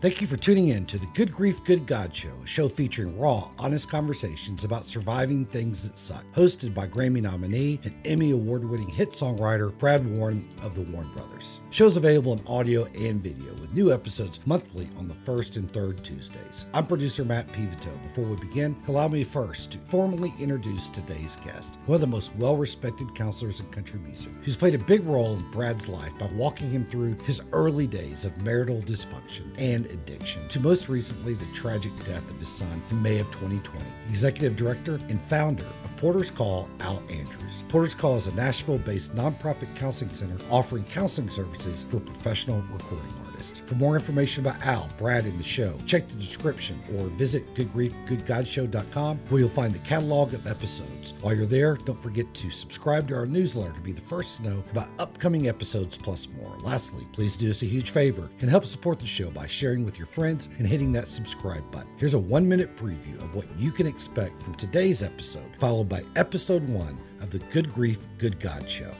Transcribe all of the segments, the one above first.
Thank you for tuning in to the Good Grief, Good God Show, a show featuring raw, honest conversations about surviving things that suck. Hosted by Grammy nominee and Emmy award winning hit songwriter Brad Warren of the Warren Brothers. Show's available in audio and video with new episodes monthly on the first and third Tuesdays. I'm producer Matt Pivito. Before we begin, allow me first to formally introduce today's guest, one of the most well respected counselors in country music, who's played a big role in Brad's life by walking him through his early days of marital dysfunction and addiction, to most recently the tragic death of his son in May of 2020. Executive Director and founder of Porter's Call, Al Andrews. Porter's Call is a Nashville based nonprofit counseling center offering counseling services for professional recording For more information about Al, Brad, and the show, check the description or visit goodgriefgoodgodshow.com where you'll find the catalog of episodes. While you're there, don't forget to subscribe to our newsletter to be the first to know about upcoming episodes plus more. Lastly, please do us a huge favor and help support the show by sharing with your friends and hitting that subscribe button. Here's a one minute preview of what you can expect from today's episode, followed by episode one of the Good Grief, Good God show.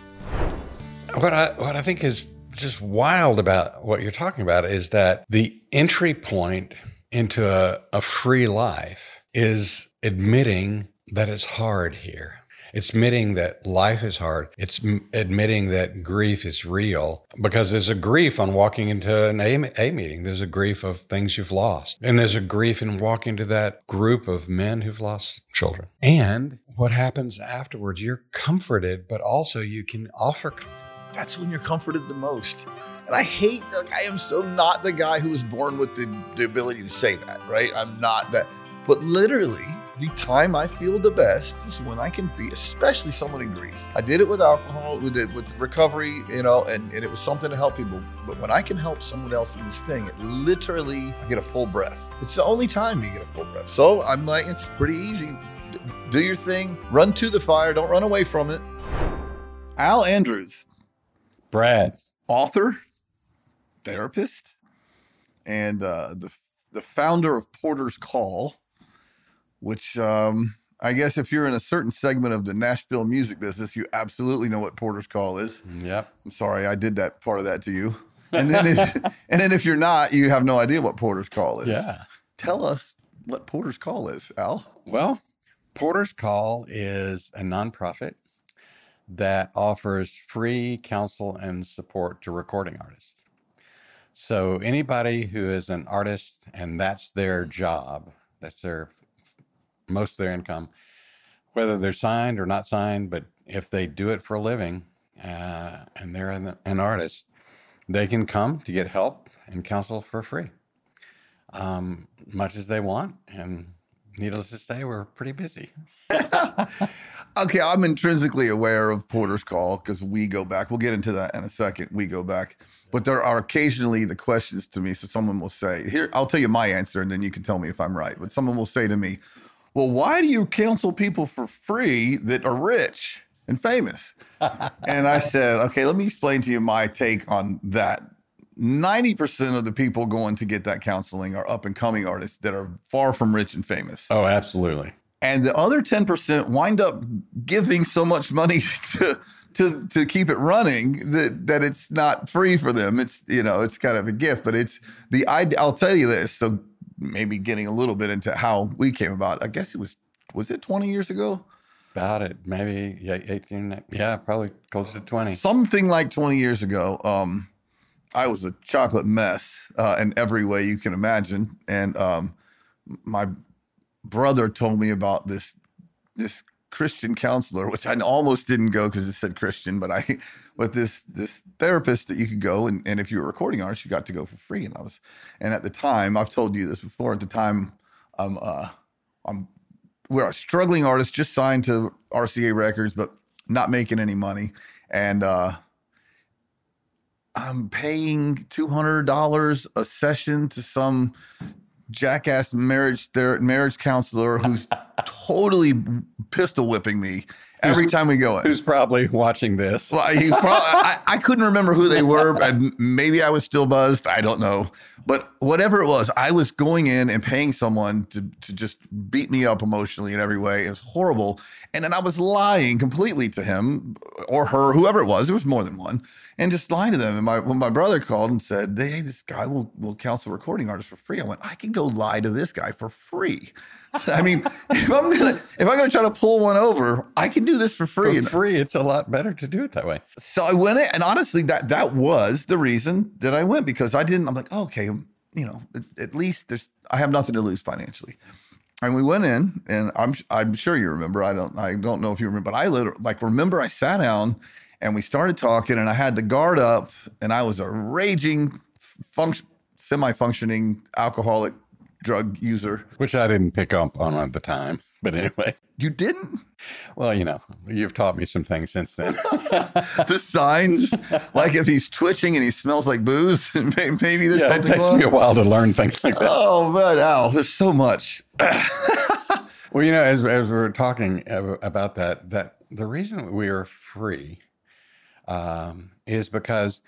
What I what I think is just wild about what you're talking about is that the entry point into a, a free life is admitting that it's hard here. It's admitting that life is hard. It's m- admitting that grief is real because there's a grief on walking into an A, a meeting. There's a grief of things you've lost. And there's a grief in walking to that group of men who've lost children. And what happens afterwards, you're comforted, but also you can offer comfort. That's when you're comforted the most. And I hate, like, I am so not the guy who was born with the, the ability to say that, right? I'm not that. But literally, the time I feel the best is when I can be, especially someone in grief. I did it with alcohol, with it with recovery, you know, and, and it was something to help people. But when I can help someone else in this thing, it literally, I get a full breath. It's the only time you get a full breath. So I'm like, it's pretty easy. D- Do your thing, run to the fire, don't run away from it. Al Andrews, Brad, author, therapist, and uh, the the founder of Porter's Call, which um, I guess if you're in a certain segment of the Nashville music business, you absolutely know what Porter's Call is. yep. I'm sorry, I did that part of that to you. And then if, and then if you're not, you have no idea what Porter's Call is. Yeah. Tell us what Porter's Call is, Al. Well, Porter's Call is a nonprofit that offers free counsel and support to recording artists. So anybody who is an artist and that's their job, that's their most of their income, whether they're signed or not signed, but if they do it for a living uh, and they're an, an artist, they can come to get help and counsel for free, um, much as they want. And needless to say, we're pretty busy. Okay, I'm intrinsically aware of Porter's Call because we go back. We'll get into that in a second. We go back. But there are occasionally the questions to me. So someone will say, Here, I'll tell you my answer, and then you can tell me if I'm right. But someone will say to me, Well, why do you counsel people for free that are rich and famous? and I said, Okay, let me explain to you my take on that. 90% of the people going to get that counseling are up and coming artists that are far from rich and famous Oh, absolutely. And the other 10% wind up giving so much money to to to keep it running that that it's not free for them it's you know it's kind of a gift but it's the idea i'll tell you this so maybe getting a little bit into how we came about i guess it was was it 20 years ago About it. Maybe yeah, 18. Yeah, probably close to 20. something like 20 years ago um i was a chocolate mess uh, in every way you can imagine and um my brother told me about this this christian counselor which i almost didn't go because it said christian but i but this this therapist that you could go and, and if you were a recording artist you got to go for free. And i was and at the time i've told you this before at the time i'm uh i'm we're a struggling artist just signed to rca records but not making any money. And uh I'm paying two hundred dollars a session to some jackass marriage ther- marriage counselor who's totally pistol whipping me every time we go in. Who's probably watching this? Well, he prob- I, I couldn't remember who they were. and Maybe I was still buzzed. I don't know. But whatever it was, I was going in and paying someone to, to just beat me up emotionally in every way. It was horrible. And then I was lying completely to him or her, whoever it was. There was more than one. And just lying to them. And my when my brother called and said, Hey, this guy will will counsel recording artists for free. I went, I can go lie to this guy for free. I mean, if I'm gonna if I'm gonna try to pull one over, I can do this for free. For free, it's a lot better to do it that way. So I went in, and honestly, that that was the reason that I went because I didn't. I'm like, oh, okay, you know, at, at least there's I have nothing to lose financially. And we went in, and I'm I'm sure you remember. I don't I don't know if you remember, but I literally like remember I sat down and we started talking, and I had the guard up, and I was a raging, function, semi-functioning alcoholic drug user. Which I didn't pick up on at the time. But anyway. You didn't? Well, you know, you've taught me some things since then. the signs, like if he's twitching and he smells like booze, maybe there's yeah, something. It takes wrong. me a while to learn things like that. Oh, man, Al, there's so much. well, you know, as, as we were talking about that, that the reason we are free um, is because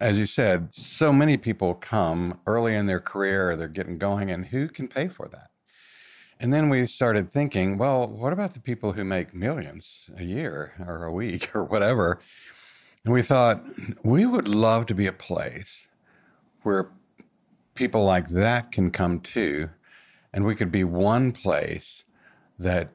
as you said, so many people come early in their career, they're getting going, and who can pay for that? And then we started thinking, well, what about the people who make millions a year or a week or whatever? And we thought, we would love to be a place where people like that can come to, and we could be one place that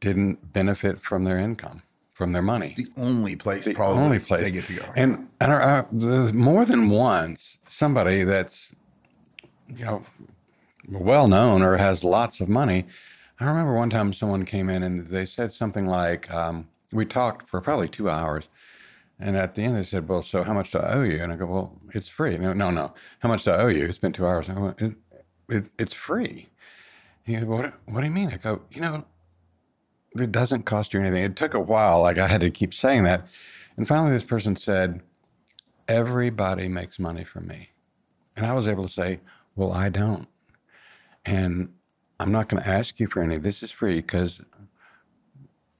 didn't benefit from their income from their money. The only place, the probably only place they get to go. And and our, our, there's more than once somebody that's you know well known or has lots of money. I remember one time someone came in and they said something like, um, "We talked for probably two hours." And at the end, they said, "Well, so how much do I owe you?" And I go, "Well, it's free." No, no, no. How much do I owe you? It's been two hours. It, it, "It's free." He goes, "What? What do you mean?" I go, "You know, it doesn't cost you anything. It took a while. Like I had to keep saying that. And finally, this person said, Everybody makes money from me. And I was able to say, Well, I don't. And I'm not going to ask you for any. This is free because,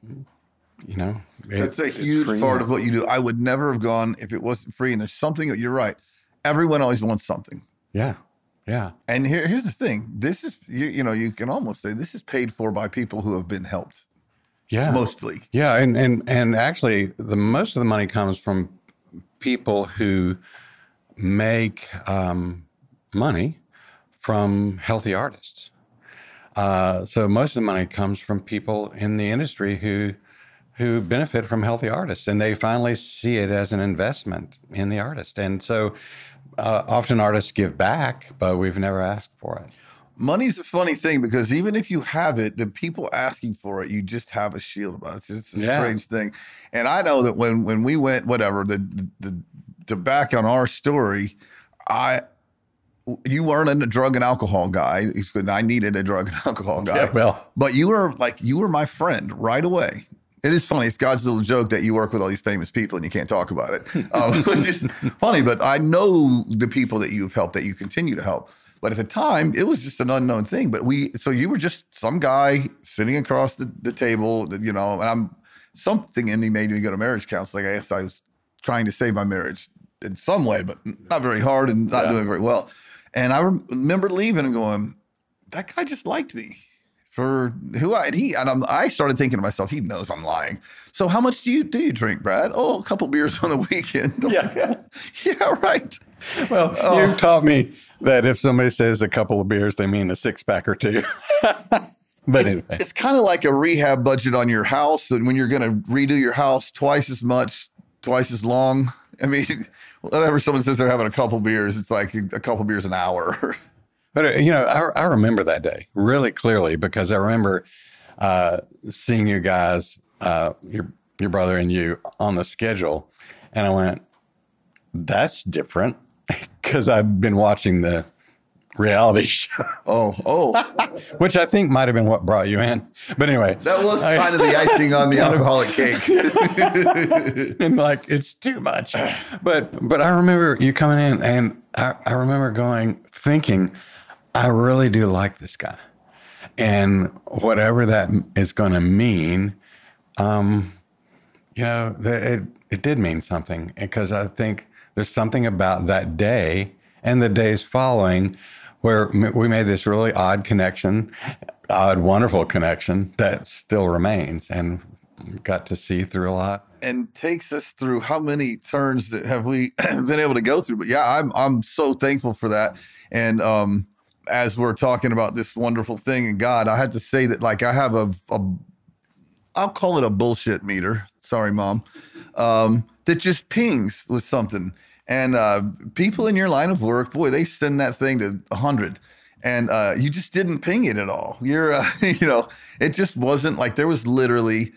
you know, that's a huge part of what you do. I would never have gone if it wasn't free. And there's something that you're right. Everyone always wants something. Yeah. Yeah. And here, here's the thing. This is, you, you know, you can almost say this is paid for by people who have been helped. Yeah. Mostly. Yeah. And, and, and actually, the most of the money comes from people who make um, money from healthy artists. Uh, so most of the money comes from people in the industry who who benefit from healthy artists, and they finally see it as an investment in the artist. And so, uh, often artists give back, but we've never asked for it. Money's a funny thing because even if you have it, the people asking for it, you just have a shield about it. It's just a yeah. strange thing. And I know that when when we went, whatever, the the, the to back on our story, I you weren't a drug and alcohol guy. I needed a drug and alcohol guy. Yeah, well, but you were like you were my friend right away. It is funny. It's God's little joke that you work with all these famous people and you can't talk about it. Um, it's just funny, but I know the people that you've helped that you continue to help. But at the time, it was just an unknown thing. But we, so you were just some guy sitting across the, the table, you know, and I'm something in me made me go to marriage counseling. I guess I was trying to save my marriage in some way, but not very hard and not yeah. doing very well. And I remember leaving and going, that guy just liked me for who I and he and I'm, i started thinking to myself, he knows I'm lying. So how much do you do you drink, Brad? Oh, a couple beers on the weekend. Yeah, yeah, right. Well, oh. you've taught me that if somebody says a couple of beers, they mean a six pack or two. but it's, anyway, it's kind of like a rehab budget on your house. And when you're going to redo your house twice as much, twice as long. I mean, whenever someone says they're having a couple beers, it's like a couple beers an hour. but uh, you know, I, I, remember that day really clearly because I remember uh, seeing you guys, uh, your your brother and you, on the schedule, and I went, "That's different." because I've been watching the reality show. Oh, oh. Which I think might have been what brought you in. But anyway. That was kind of the icing on the alcoholic cake. and like, it's too much. But but I remember you coming in and I, I remember going, thinking, I really do like this guy. And whatever that is going to mean, um, you know, the, it, it did mean something because I think there's something about that day and the days following, where we made this really odd connection, odd, wonderful connection that still remains and got to see through a lot. And takes us through how many turns that have we been able to go through? But yeah, I'm I'm so thankful for that. And um, as we're talking about this wonderful thing in God, I had to say that like I have a, a I'll call it a bullshit meter. Sorry, mom. Um, that just pings with something. And uh, people in your line of work, boy, they send that thing to 100 and uh, you just didn't ping it at all. You're, uh, you know, it just wasn't like there was literally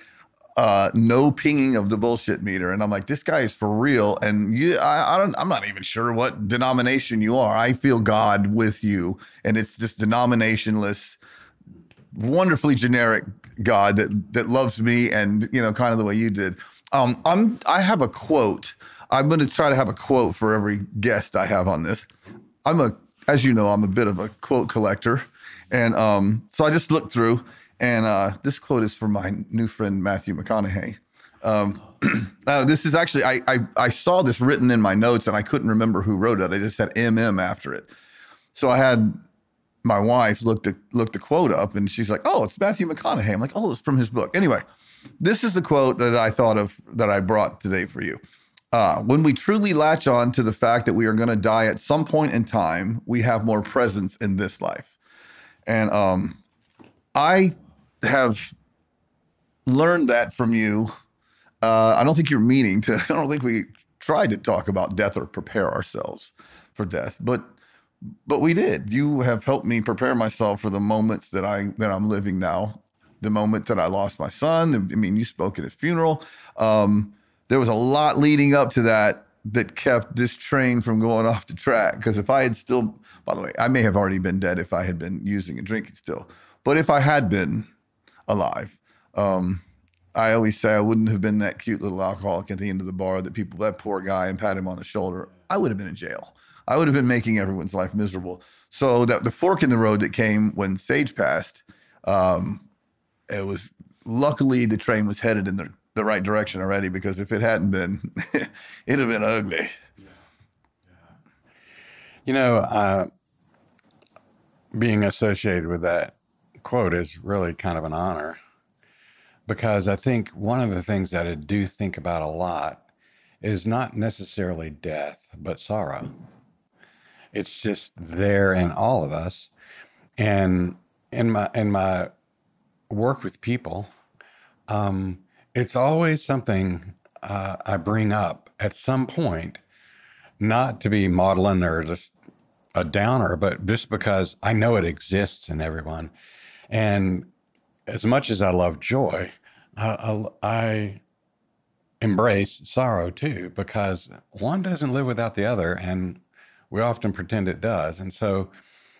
uh, no pinging of the bullshit meter. And I'm like, this guy is for real. And you, I, I don't, I'm not even sure what denomination you are. I feel God with you, and it's this denominationless, wonderfully generic God that that loves me, and you know, kind of the way you did. Um, I'm, I have a quote I'm going to try to have a quote for every guest I have on this. I'm a, as you know, I'm a bit of a quote collector, and um, so I just looked through, and uh, this quote is from my new friend Matthew McConaughey. Um, uh, this is actually I, I I saw this written in my notes, and I couldn't remember who wrote it. I just had MM after it, so I had my wife look the look the quote up, and she's like, "Oh, it's Matthew McConaughey." I'm like, "Oh, it's from his book." Anyway, this is the quote that I thought of that I brought today for you. Uh, when we truly latch on to the fact that we are going to die at some point in time, we have more presence in this life. And um, I have learned that from you. Uh, I don't think you're meaning to, I don't think we tried to talk about death or prepare ourselves for death, but but we did. You have helped me prepare myself for the moments that I that I'm living now. The moment that I lost my son. I mean, you spoke at his funeral. Um, there was a lot leading up to that that kept this train from going off the track. Because if I had still, by the way, I may have already been dead if I had been using and drinking still. But if I had been alive, um, I always say I wouldn't have been that cute little alcoholic at the end of the bar that people, that poor guy, and pat him on the shoulder. I would have been in jail. I would have been making everyone's life miserable. So that the fork in the road that came when Sage passed, um, it was luckily the train was headed in the the right direction already because if it hadn't been, it'd have been ugly. You know, uh, being associated with that quote is really kind of an honor because I think one of the things that I do think about a lot is not necessarily death, but sorrow. It's just there in all of us. And in my in my work with people, um, it's always something uh, I bring up at some point, not to be maudlin or just a downer, but just because I know it exists in everyone. And as much as I love joy, I, I embrace sorrow too, because one doesn't live without the other. And we often pretend it does. And so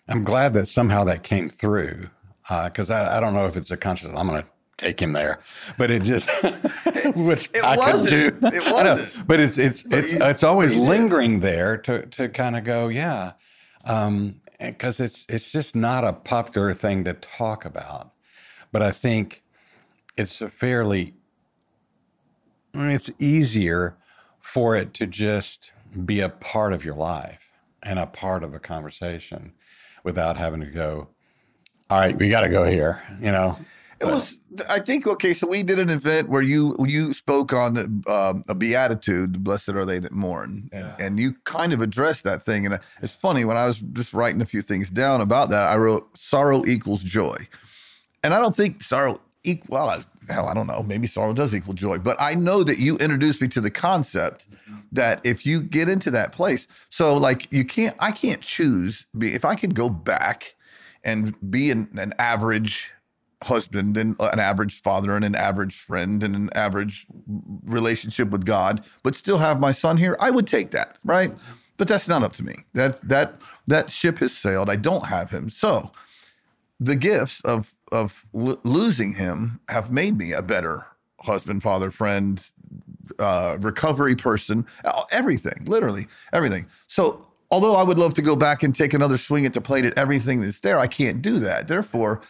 I'm glad that somehow that came through because uh, I, I, don't know if it's a conscious, I'm going to take him there. But it just, which it I wasn't. could do. It wasn't. but it's it's but it's you, it's always lingering there to to kind of go, yeah, Um because it's it's just not a popular thing to talk about. But I think it's a fairly, it's easier for it to just be a part of your life and a part of a conversation without having to go all right we got to go here you know it was, I think, okay. So we did an event where you you spoke on the, um, a beatitude, "Blessed are they that mourn," and, yeah. and you kind of addressed that thing. And it's funny when I was just writing a few things down about that, I wrote "sorrow equals joy," and I don't think sorrow equal. Well, hell, I don't know. Maybe sorrow does equal joy, but I know that you introduced me to the concept that if you get into that place, so like you can't, I can't choose. If I could go back and be an, an average husband and an average father and an average friend and an average relationship with God, but still have my son here, I would take that, right? But that's not up to me. That that that ship has sailed. I don't have him. So the gifts of of l- losing him have made me a better husband, father, friend, uh, recovery person, everything, literally everything. So although I would love to go back and take another swing at the plate at everything that's there, I can't do that. Therefore,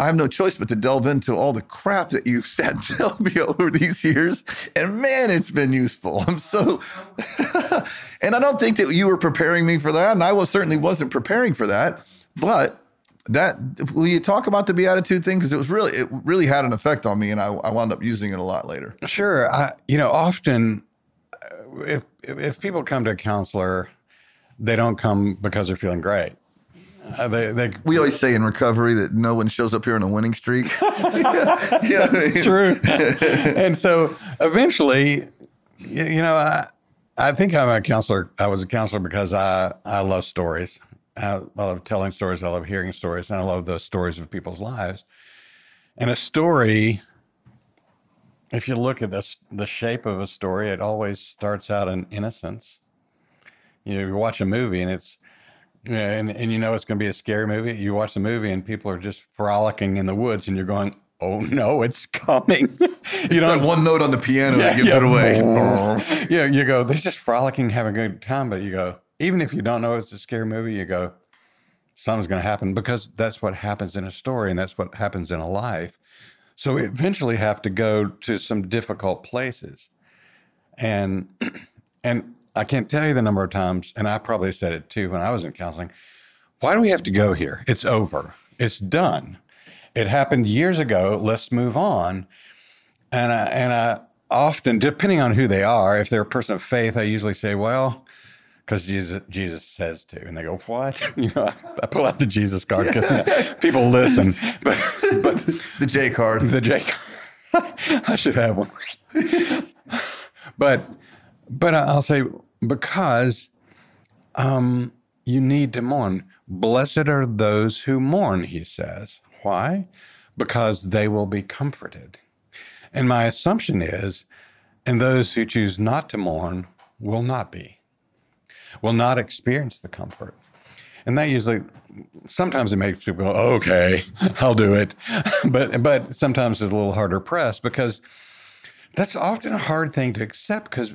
I have no choice but to delve into all the crap that you've said to me over these years. And man, it's been useful. I'm so, and I don't think that you were preparing me for that. And I was certainly wasn't preparing for that. But that, will you talk about the Beatitude thing? Because it was really, it really had an effect on me. And I, I wound up using it a lot later. Sure. I, you know, often uh, if, if people come to a counselor, they don't come because they're feeling great uh, they, they, we always say in recovery that no one shows up here on a winning streak. yeah, you know I mean? True. and so eventually, you know, I, I think I'm a counselor. I was a counselor because I, I love stories. I, I love telling stories. I love hearing stories. And I love those stories of people's lives. And a story, if you look at this, the shape of a story, it always starts out in innocence. You know, you watch a movie and it's yeah, and, and you know it's going to be a scary movie. You watch the movie and people are just frolicking in the woods, and you're going, "Oh no, it's coming!" you know, one note on the piano yeah, that gives yeah. it away. yeah, you go, they're just frolicking, having a good time. But you go, even if you don't know it's a scary movie, you go, something's going to happen because that's what happens in a story, and that's what happens in a life. So we eventually have to go to some difficult places, and and I can't tell you the number of times, and I probably said it too when I was in counseling. Why do we have to go here? It's over. It's done. It happened years ago. Let's move on. And I, and I often, depending on who they are, if they're a person of faith, I usually say, well, because Jesus Jesus says to, and they go, "What?" You know, I, I pull out the Jesus card because you know, people listen, but but the J card, the J card, I should have one. but but I'll say because um, you need to mourn. Blessed are those who mourn, he says. Why? Because they will be comforted. And my assumption is, and those who choose not to mourn will not be, will not experience the comfort. And that usually, sometimes it makes people go, okay, I'll do it. but, but sometimes it's a little harder pressed because that's often a hard thing to accept because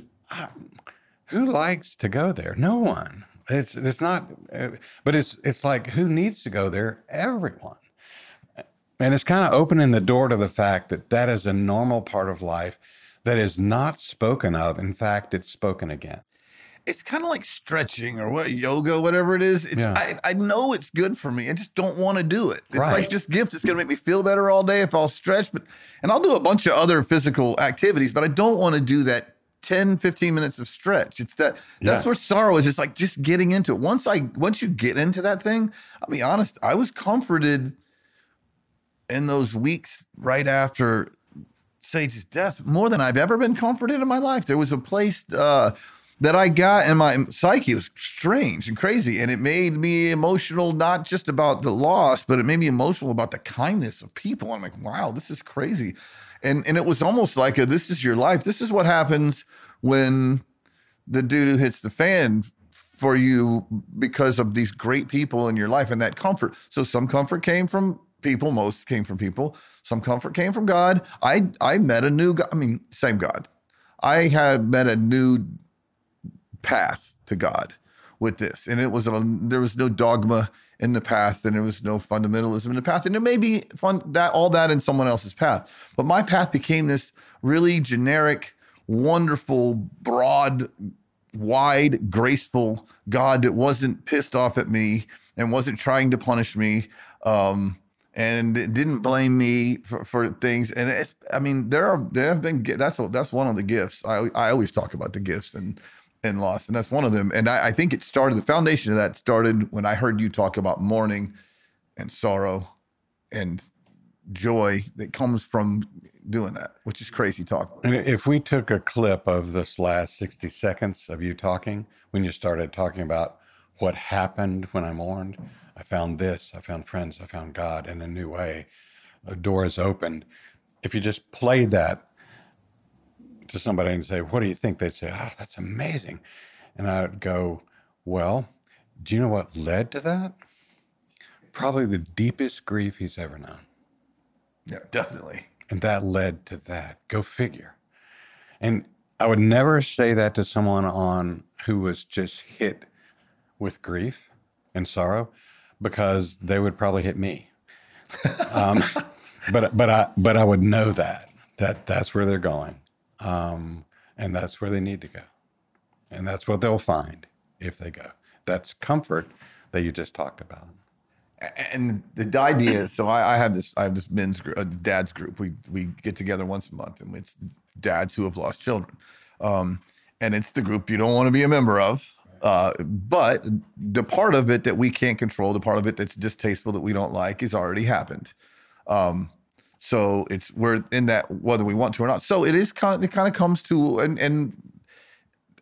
who likes to go there? No one. It's it's not, uh, but it's it's like who needs to go there? Everyone. And it's kind of opening the door to the fact that that is a normal part of life that is not spoken of. In fact, it's spoken again. It's kind of like stretching or what yoga, whatever it is. It's, yeah. I, I know it's good for me. I just don't want to do it. It's right. like this gift. It's going to make me feel better all day if I'll stretch, but and I'll do a bunch of other physical activities, but I don't want to do that 10 15 minutes of stretch. It's that that's yeah. where sorrow is. It's like just getting into it. Once i once you get into that thing i'll be honest i was comforted in those weeks right after sage's death more than i've ever been comforted in my life. There was a place uh, that i got in my psyche was strange and crazy and it made me emotional not just about the loss but it made me emotional about the kindness of people i'm like wow this is crazy and and it was almost like a, this is your life. This is what happens when the dude who hits the fan for you because of these great people in your life and that comfort. So some comfort came from people, most came from people. Some comfort came from God. I I met a new God. I mean, same God. I had met a new path to God with this, and it was a there was no dogma in the path and there was no fundamentalism in the path. And there may be fun that all that in someone else's path. But my path became this really generic wonderful broad wide graceful god that wasn't pissed off at me and wasn't trying to punish me um, and didn't blame me for, for things. And it's i mean there are there have been that's that's one of the gifts. I i always talk about the gifts and and loss, and that's one of them. And I, I think it started. The foundation of that started when I heard you talk about mourning and sorrow and joy that comes from doing that, which is crazy talk. And if we took a clip of this last 60 seconds of you talking, when you started talking about what happened when I mourned, I found this, I found friends, I found God in a new way. A door is opened. If you just play that to somebody and say, What do you think? They'd say, Oh, that's amazing. And I'd go, Well, do you know what led to that? Probably the deepest grief he's ever known. Yeah, definitely. And that led to that. Go figure. And I would never say that to someone on who was just hit with grief and sorrow because they would probably hit me. Um, but but I but I would know that that that's where they're going, um, and that's where they need to go, and that's what they'll find if they go. That's comfort that you just talked about. and the idea so I, I have this i have this men's group, uh, dad's group we we get together once a month and it's dads who have lost children um, and it's the group you don't want to be a member of uh, but the part of it that we can't control the part of it that's distasteful that we don't like has already happened um, so it's we're in that whether we want to or not so it is kind of, it kind of comes to and and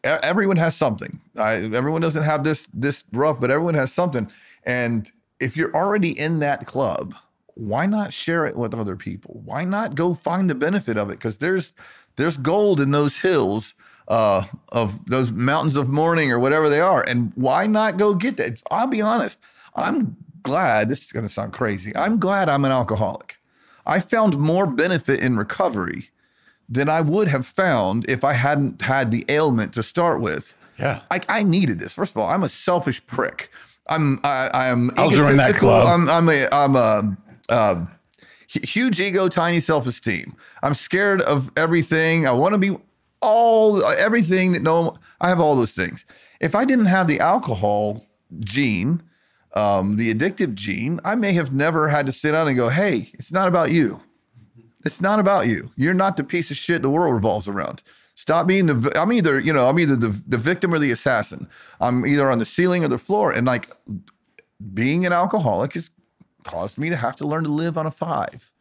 everyone has something. I, everyone doesn't have this this rough, but everyone has something. And if you're already in that club, why not share it with other people? Why not go find the benefit of it? Because there's there's gold in those hills uh, of those mountains of mourning or whatever they are. And why not go get that? I'll be honest. I'm glad. This is going to sound crazy. I'm glad I'm an alcoholic. I found more benefit in recovery than I would have found if I hadn't had the ailment to start with. Yeah. I, I needed this. First of all, I'm a selfish prick. I'm I, I am I'll join that club. I'm I'm a I'm a, uh, huge ego, tiny self esteem. I'm scared of everything. I want to be all everything that no. I have all those things. If I didn't have the alcohol gene, um, the addictive gene, I may have never had to sit down and go, "Hey, it's not about you." It's not about you. You're not the piece of shit the world revolves around. Stop being the. I'm either you know I'm either the the victim or the assassin. I'm either on the ceiling or the floor. And like being an alcoholic has caused me to have to learn to live on a five,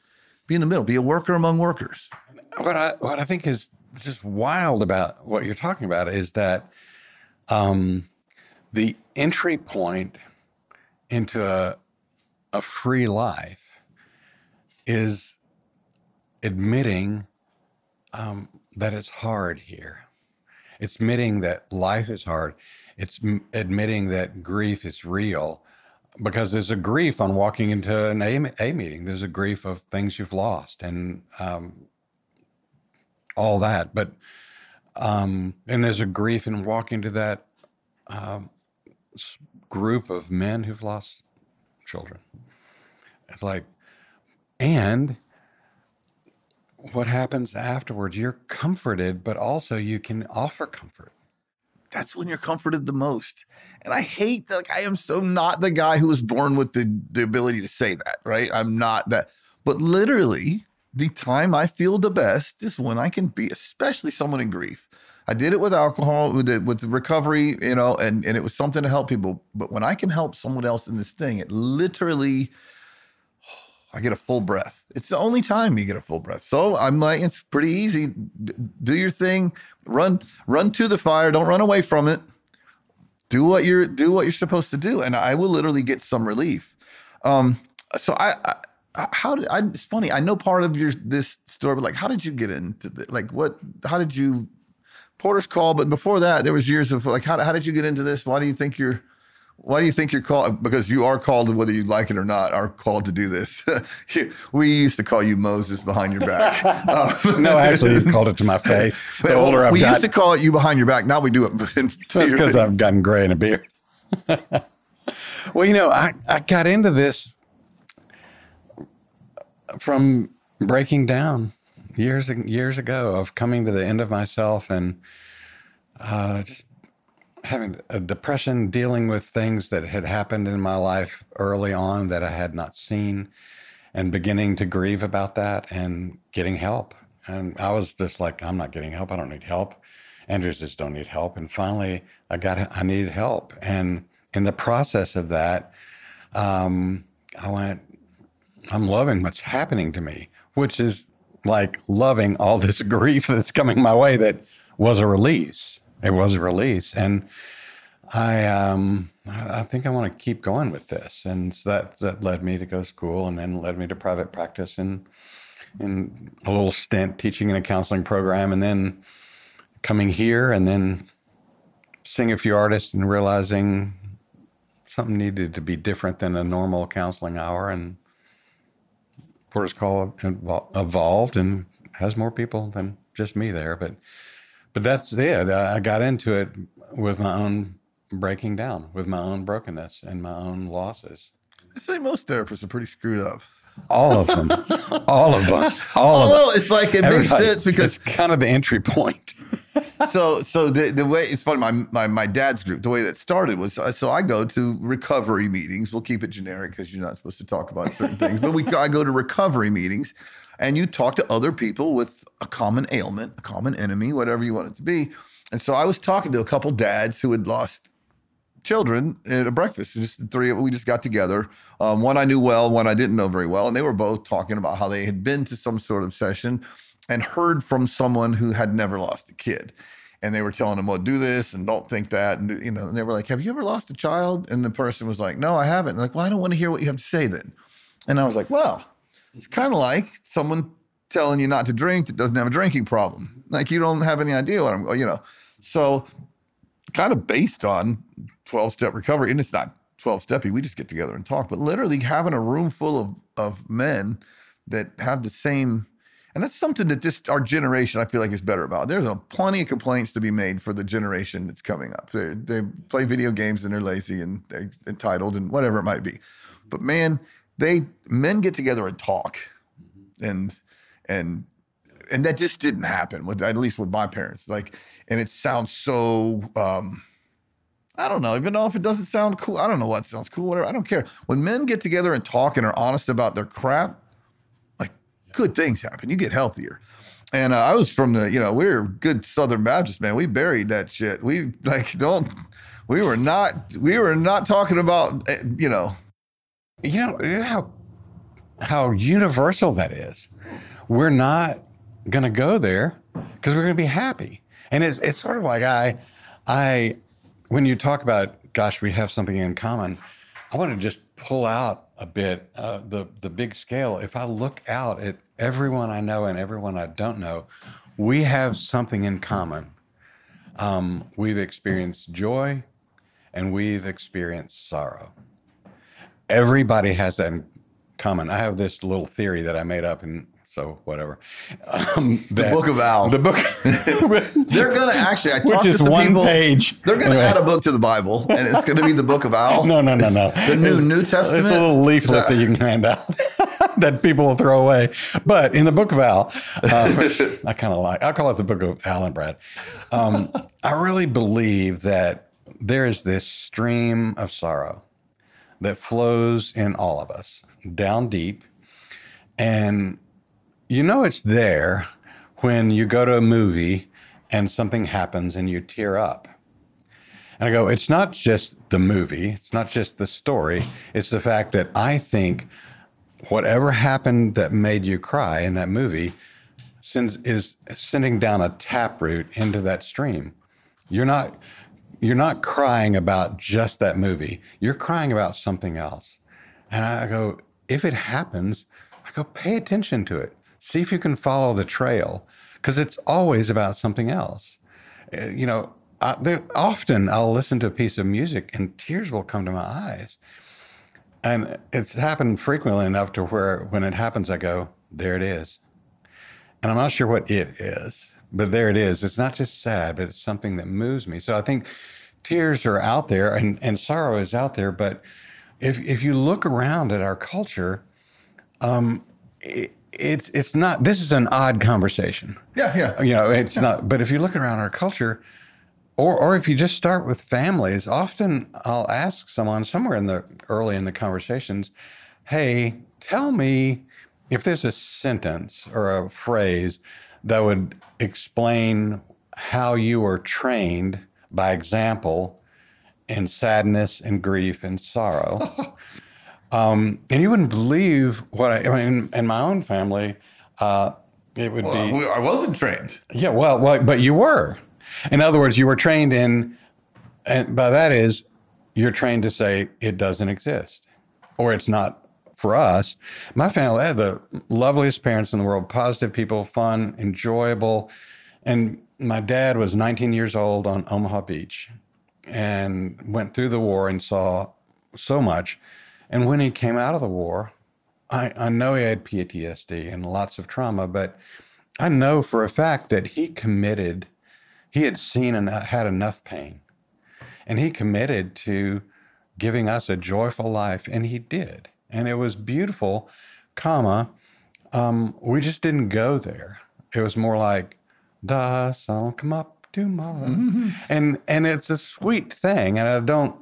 be in the middle, be a worker among workers. what I what I think is just wild about what you're talking about is that um, the entry point into a a free life is admitting um, that it's hard here. It's admitting that life is hard. It's m- admitting that grief is real because there's a grief on walking into an A, a meeting. There's a grief of things you've lost and um, all that. But um, and there's a grief in walking to that um, group of men who've lost children. It's like, and what happens afterwards? You're comforted, but also you can offer comfort. That's when you're comforted the most. And I hate that. Like, I am so not the guy who was born with the, the ability to say that, right? I'm not that. But literally, the time I feel the best is when I can be, especially someone in grief. I did it with alcohol, with the, with recovery, you know, and, and it was something to help people. But when I can help someone else in this thing, it literally, I get a full breath. It's the only time you get a full breath. So I'm like, it's pretty easy. D- do your thing, run, run to the fire. Don't run away from it. Do what you're do what you're supposed to do, and I will literally get some relief. Um, so I, I how did I? It's funny. I know part of your this story, but like, how did you get into the, like what? How did you? Porter's call, but before that, there was years of like, how, how did you get into this? Why do you think you're why do you think you're called? Because you are called, whether you like it or not, are called to do this. we used to call you Moses behind your back. Uh, No, actually, called it to my face. The well, older I've we got, used to call it you behind your back. Now we do it. That's because I've gotten gray in a beard. well, you know, I, I got into this from breaking down years years ago of coming to the end of myself and uh, just having a depression, dealing with things that had happened in my life early on that I had not seen, and beginning to grieve about that and getting help. And I was just like, I'm not getting help. I don't need help. Andrews just don't need help. And finally, I got I needed help. And in the process of that, um, I went, I'm loving what's happening to me, which is like loving all this grief that's coming my way that was a release. It was a release. And I um I think I want to keep going with this. And so that that led me to go to school and then led me to private practice and in a little stint teaching in a counseling program and then coming here and then seeing a few artists and realizing something needed to be different than a normal counseling hour and Call evolved and has more people than just me there. But but that's it. I I got into it with my own breaking down, with my own brokenness and my own losses. I say most therapists are pretty screwed up. All of them. All of us. All of Although us. it's like it makes sense because it's kind of the entry point. so so the, the way it's funny my, my my dad's group the way that started was uh, so I go to recovery meetings we'll keep it generic because you're not supposed to talk about certain things but we I go to recovery meetings and you talk to other people with a common ailment a common enemy whatever you want it to be and so I was talking to a couple dads who had lost children at a breakfast. Just three of we just got together. Um, one I knew well, one I didn't know very well, and they were both talking about how they had been to some sort of session and heard from someone who had never lost a kid. And they were telling them, "Well, do this and don't think that." And you know, and they were like, "Have you ever lost a child?" And the person was like, "No, I haven't." And like, "Well, I don't want to hear what you have to say then." And I was like, "Well, it's kind of like someone telling you not to drink that doesn't have a drinking problem. Like you don't have any idea what I'm, you know." So, kind of based on 12 step recovery, and it's not 12 steppy, we just get together and talk, but literally having a room full of, of men that have the same, and that's something that this, our generation, I feel like is better about. There's a plenty of complaints to be made for the generation that's coming up. They, they play video games and they're lazy and they're entitled and whatever it might be. But man, they, men get together and talk and, and, and that just didn't happen with at least with my parents. Like, and it sounds so um, I don't know, even though if it doesn't sound cool, I don't know what sounds cool, whatever. I don't care. When men get together and talk and are honest about their crap, like good things happen. You get healthier. And uh, I was from the, you know, we were good Southern Baptist, man. We buried that shit. We like don't. We were not. We were not talking about, eh, you know. You know, you know how how universal that is. We're not going to go there because we're going to be happy. And it's it's sort of like I I when you talk about gosh, we have something in common. I want to just pull out a bit uh, the the big scale. If I look out at everyone I know and everyone I don't know, we have something in common. Um, we've experienced joy, and we've experienced sorrow everybody has that in common. I have this little theory that I made up, and so whatever. Um, The Book of Al. The book, They're gonna actually. I which to is one people, page. They're gonna Anyway. add a book to the Bible, and it's gonna be the Book of Al. No, no, no, no. The new New Testament. It's a little leaflet that you can hand out that people will throw away. But in the book of Al, uh, I kind of like, I call it the book of Al and Brad. Um, I really believe that there is this stream of sorrow that flows in all of us down deep. And you know it's there when you go to a movie and something happens and you tear up. And I go, it's not just the movie, it's not just the story, it's the fact that I think whatever happened that made you cry in that movie sends, is sending down a taproot into that stream. You're not you're not crying about just that movie. You're crying about something else. And I go, if it happens, I go, pay attention to it. See if you can follow the trail because it's always about something else. Uh, You know, I, often I'll listen to a piece of music and tears will come to my eyes. And it's happened frequently enough to where when it happens, I go, there it is. And I'm not sure what it is, but there it is. It's not just sad, but it's something that moves me. So I think tears are out there and, and sorrow is out there. But if, if you look around at our culture, um, it, it's, it's not, this is an odd conversation. Yeah, yeah. You know, it's not, but if you look around our culture, or, or if you just start with families, often I'll ask someone somewhere in the early in the conversations, hey, tell me if there's a sentence or a phrase that would explain how you were trained by example in sadness and grief and sorrow. um, and you wouldn't believe what I, I mean, in my own family, uh, it would Well, be. I wasn't trained. Yeah, well, well, but you were. In other words, you were trained in, and by that is, you're trained to say it doesn't exist, or it's not for us. My family had the loveliest parents in the world, positive people, fun, enjoyable, and my dad was 19 years old on Omaha Beach, and went through the war and saw so much. And when he came out of the war, I, I know he had PTSD and lots of trauma, but I know for a fact that he committed, he had seen and had enough pain, and he committed to giving us a joyful life, and he did. And it was beautiful comma, um, we just didn't go there. It was more like the sun will come up tomorrow, Mm-hmm. and and it's a sweet thing, and I don't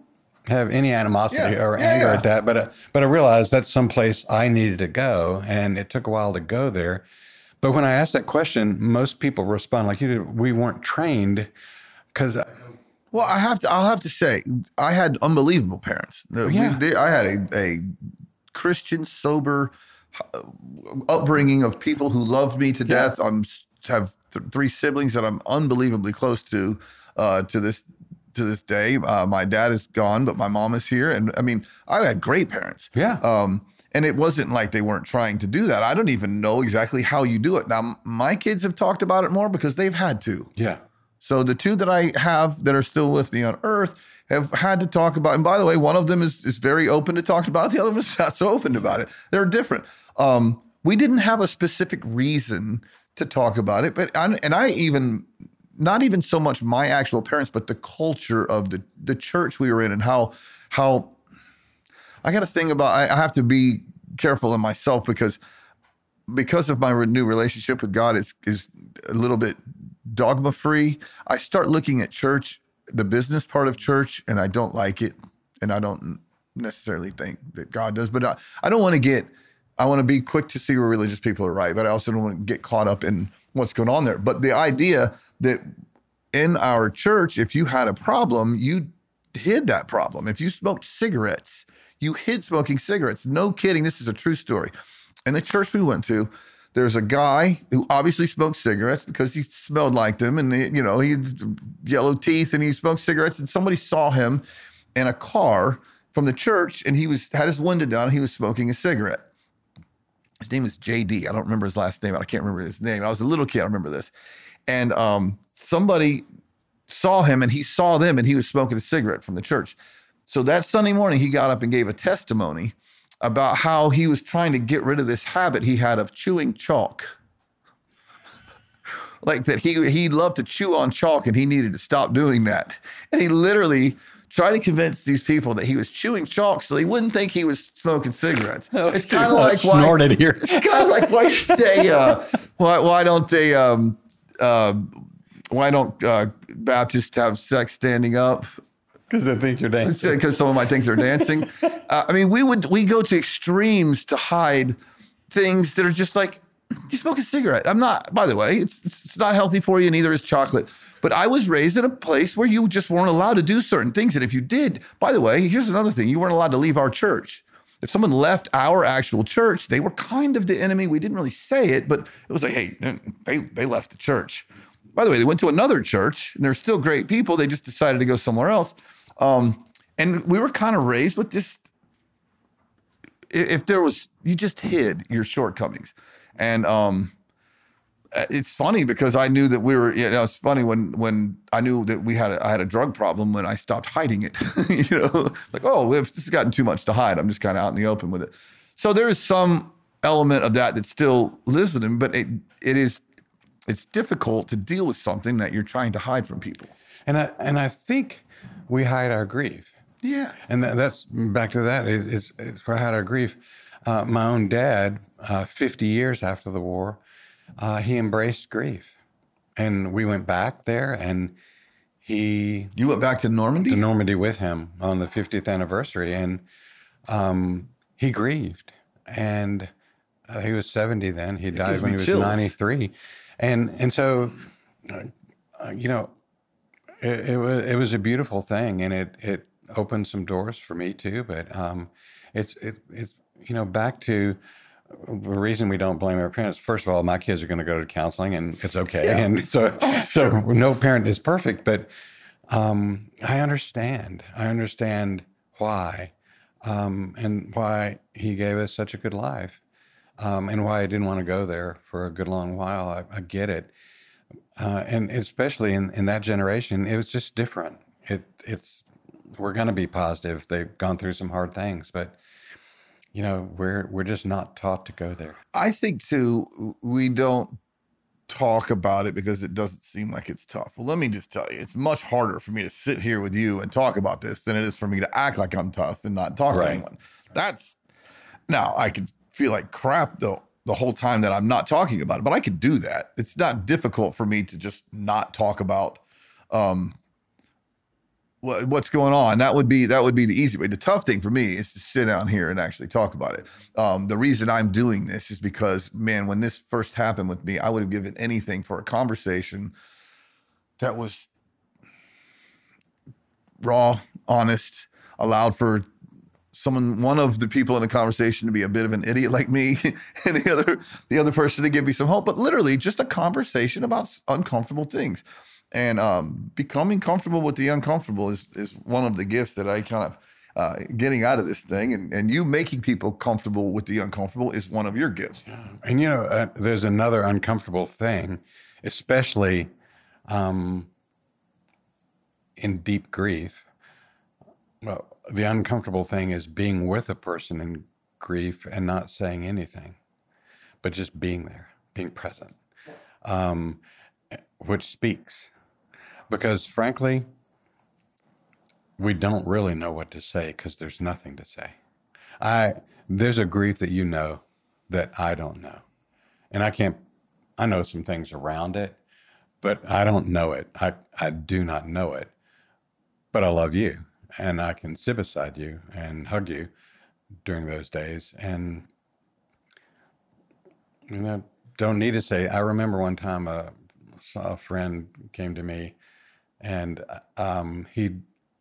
have any animosity Yeah, or yeah, anger yeah. at that, but uh, but I realized that's someplace I needed to go, and it took a while to go there. But when I asked that question, most people respond like you did. We weren't trained because Well, I have to. I'll have to say, I had unbelievable parents. Uh, we- yeah. they- I had a, a Christian, sober uh, upbringing of people who loved me to death. I'm have th- three siblings that I'm unbelievably close to uh, to this to this day. Uh, my dad is gone, but my mom is here, and I mean, I had great parents. Yeah. Um, and it wasn't like they weren't trying to do that. I don't even know exactly how you do it. Now, my kids have talked about it more because they've had to. yeah, So the two that I have that are still with me on Earth have had to talk about. And by the way, one of them is is very open to talk about it. The other one is not so open about it. They're different. Um, we didn't have a specific reason to talk about it, but I, and I even not even so much my actual parents, but the culture of the the church we were in and how how I got to think about. I, I have to be careful in myself because because of my new relationship with God is is a little bit dogma free. I start looking at church, the business part of church, and I don't like it, and I don't necessarily think that God does. But I, I don't want to get. I want to be quick to see where religious people are right, but I also don't want to get caught up in what's going on there. But the idea that in our church, if you had a problem, you hid that problem. If you smoked cigarettes, you hid smoking cigarettes. No kidding. This is a true story. In the church we went to, there's a guy who obviously smoked cigarettes because he smelled like them, and he, you know he had yellow teeth and he smoked cigarettes. And somebody saw him in a car from the church, and he was had his window down. and He was smoking a cigarette. His name was JD. I don't remember his last name. I can't remember his name. I was a little kid. I remember this. And um, somebody saw him and he saw them and he was smoking a cigarette from the church. So that Sunday morning, he got up and gave a testimony about how he was trying to get rid of this habit he had of chewing chalk. Like that he he loved to chew on chalk and he needed to stop doing that. And he literally tried to convince these people that he was chewing chalk so they wouldn't think he was smoking cigarettes. it's kind of like why, snorted here. it's kind of like why you say, uh, why why don't they um, uh, why don't uh, Baptists have sex standing up? because they think you're dancing. Because someone might think they're dancing. Uh, I mean, we would we go to extremes to hide things that are just like you smoke a cigarette. I'm not. By the way, it's it's not healthy for you. Neither is chocolate. But I was raised in a place where you just weren't allowed to do certain things, and if you did, by the way, here's another thing: you weren't allowed to leave our church. If someone left our actual church, they were kind of the enemy. We didn't really say it, but it was like, hey, they they left the church. By the way, they went to another church, and they're still great people. They just decided to go somewhere else. Um, and we were kind of raised with this. If there was, you just hid your shortcomings, and um, it's funny because I knew that we were. You know, it's funny when when I knew that we had a, I had a drug problem when I stopped hiding it. you know, like oh, this has gotten too much to hide, I'm just kind of out in the open with it. So there is some element of that that still lives with him, but it it is it's difficult to deal with something that you're trying to hide from people. And I and I think we hide our grief. Yeah. And that, that's back to that is, is, is where I had our grief. Uh, my own dad, uh, 50 years after the war, uh, he embraced grief. And we went back there and he, You went back to Normandy? to Normandy with him on the 50th anniversary. And um, he grieved. And uh, he was 70 then. He died when he was chills. 93. And, and so, uh, you know, it, it was it was a beautiful thing, and it it opened some doors for me too. But um, it's it it's you know back to the reason we don't blame our parents. First of all, my kids are going to go to counseling, and it's okay. And so so no parent is perfect, but um, I understand. I understand why, um, and why he gave us such a good life, um, and why I didn't want to go there for a good long while. I, I get it uh, and especially in, in that generation, it was just different. It it's we're going to be positive. They've gone through some hard things, but you know we're we're just not taught to go there. I think too, we don't talk about it because it doesn't seem like it's tough. Well, let me just tell you, it's much harder for me to sit here with you and talk about this than it is for me to act like I'm tough and not talk to anyone. That's now I could feel like crap though the whole time that I'm not talking about it. But I could do that. It's not difficult for me to just not talk about um, what's going on. That would be that would be the easy way. The tough thing for me is to sit down here and actually talk about it. Um, the reason I'm doing this is because, man, when this first happened with me, I would have given anything for a conversation that was raw, honest, allowed for someone one of the people in the conversation to be a bit of an idiot like me and the other the other person to give me some hope but literally just a conversation about uncomfortable things and um, becoming comfortable with the uncomfortable is is one of the gifts that I kind of uh, getting out of this thing, and and you making people comfortable with the uncomfortable is one of your gifts. And you know, uh, there's another uncomfortable thing, especially um, in deep grief. Well, the uncomfortable thing is being with a person in grief and not saying anything, but just being there, being present, um, which speaks because frankly, we don't really know what to say because there's nothing to say. I there's a grief that you know that I don't know, and I can't. I know some things around it, but I don't know it. I I do not know it, but I love you, and I can sit beside you and hug you during those days, and you know don't need to say. I remember one time a, a friend came to me and um, he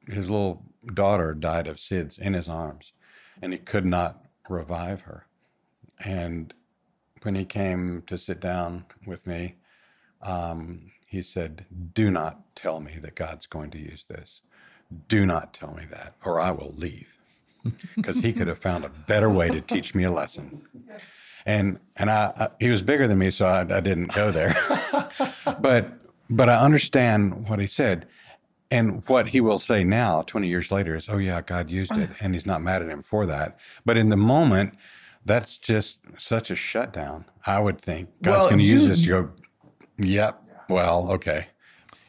his little daughter died of SIDS in his arms, and he could not revive her. And when he came to sit down with me, um, he said, "Do not tell me that God's going to use this. Do not tell me that, or I will leave." Because he could have found a better way to teach me a lesson. And and I, I he was bigger than me, so I, I didn't go there. but but I understand what he said. And what he will say now, 20 years later, is, oh, yeah, God used it. And he's not mad at him for that. But in the moment, that's just such a shutdown. I would think God's well, going to use this. You go, yep, well, okay.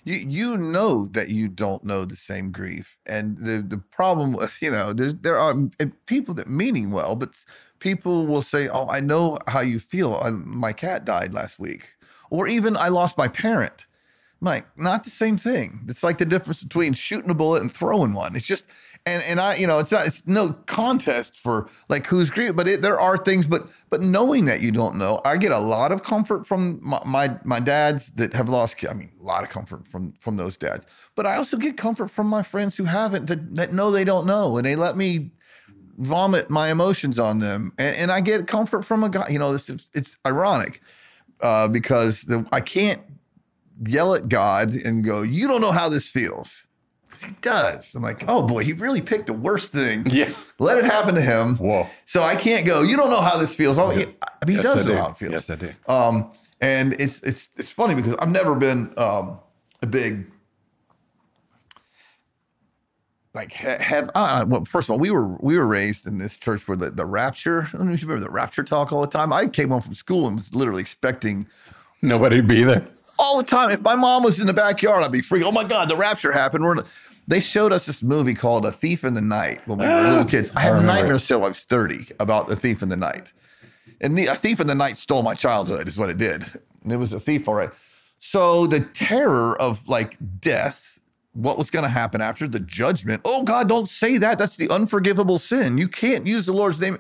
You, you know that you don't know the same grief. And the, the problem with, you know, there's, there are people that meaning well, but people will say, oh, I know how you feel. I, my cat died last week. Or even I lost my parent like, not the same thing. It's like the difference between shooting a bullet and throwing one. It's just, and and I, you know, it's not, it's no contest for like who's great, but it, there are things, but but knowing that you don't know, I get a lot of comfort from my, my my dads that have lost. I mean, a lot of comfort from from those dads, but I also get comfort from my friends who haven't that, that know they don't know, and they let me vomit my emotions on them, and, and I get comfort from a guy. You know, this is, it's ironic uh, because the, I can't yell at God and go, You don't know how this feels. He does. I'm like, Oh boy, he really picked the worst thing. Yeah. Let it happen to him. Whoa. So I can't go, You don't know how this feels. Well, yeah. he, I mean, he yes, does know how it feels. Yes, I do. Um, and it's it's it's funny because I've never been um, a big like have uh, well first of all we were we were raised in this church where the, the rapture I don't know if you remember the rapture talk all the time I came home from school and was literally expecting nobody to be there all the time. If my mom was in the backyard, I'd be freaking. Oh my god, the rapture happened. We're they showed us this movie called A Thief in the Night when we were little kids. I had nightmares till I was 30 about A Thief in the Night. And the, A Thief in the Night stole my childhood, is what it did. It was a thief, all right. So the terror of like death, what was going to happen after the judgment. Oh God, don't say that. That's the unforgivable sin. You can't use the Lord's name.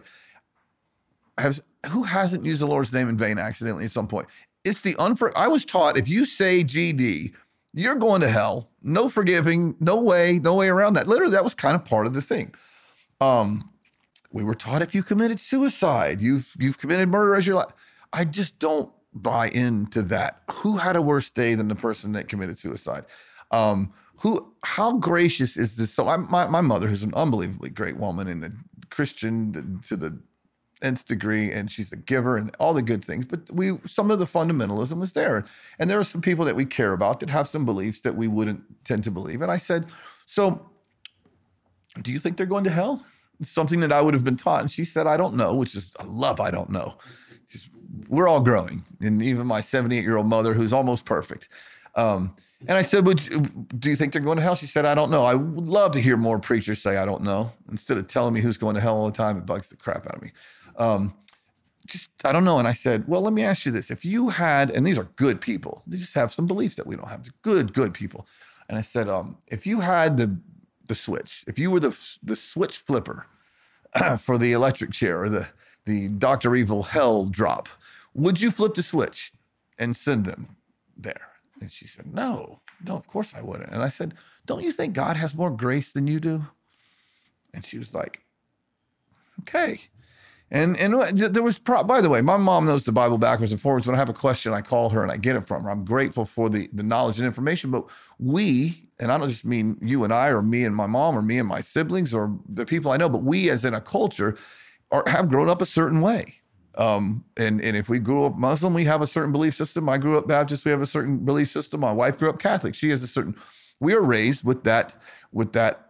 Has, who hasn't used the Lord's name in vain accidentally at some point? It's the unfor. I was taught if you say GD, you're going to hell. No forgiving, no way, no way around that. Literally, that was kind of part of the thing. Um, we were taught if you committed suicide, you've you've committed murder as your life. I just don't buy into that. Who had a worse day than the person that committed suicide? Um, who? How gracious is this? So, I, my my mother, who's an unbelievably great woman and a Christian to the nth degree and she's a giver and all the good things but we some of the fundamentalism is there and there are some people that we care about that have some beliefs that we wouldn't tend to believe and i said so do you think they're going to hell something that i would have been taught and she said i don't know which is i love i don't know Just, we're all growing and even my 78 year old mother who's almost perfect um, and I said, Would you, Do you think they're going to hell? She said, I don't know. I would love to hear more preachers say, I don't know. Instead of telling me who's going to hell all the time, it bugs the crap out of me. Um, just I don't know. And I said, well, let me ask you this: if you had, and these are good people, they just have some beliefs that we don't have. Good, good people. And I said, um, if you had the the switch, if you were the the switch flipper for the electric chair or the the Doctor Evil hell drop, would you flip the switch and send them there? And she said, no, no, of course I wouldn't. And I said, don't you think God has more grace than you do? And she was like, okay. And and there was, pro- by the way, my mom knows the Bible backwards and forwards. When I have a question, I call her and I get it from her. I'm grateful for the the knowledge and information. But we, and I don't just mean you and I, or me and my mom, or me and my siblings, or the people I know, but we as in a culture are have grown up a certain way. Um, and and if we grew up Muslim, we have a certain belief system. I grew up Baptist, we have a certain belief system. My wife grew up Catholic. She has a certain. We are raised with that with that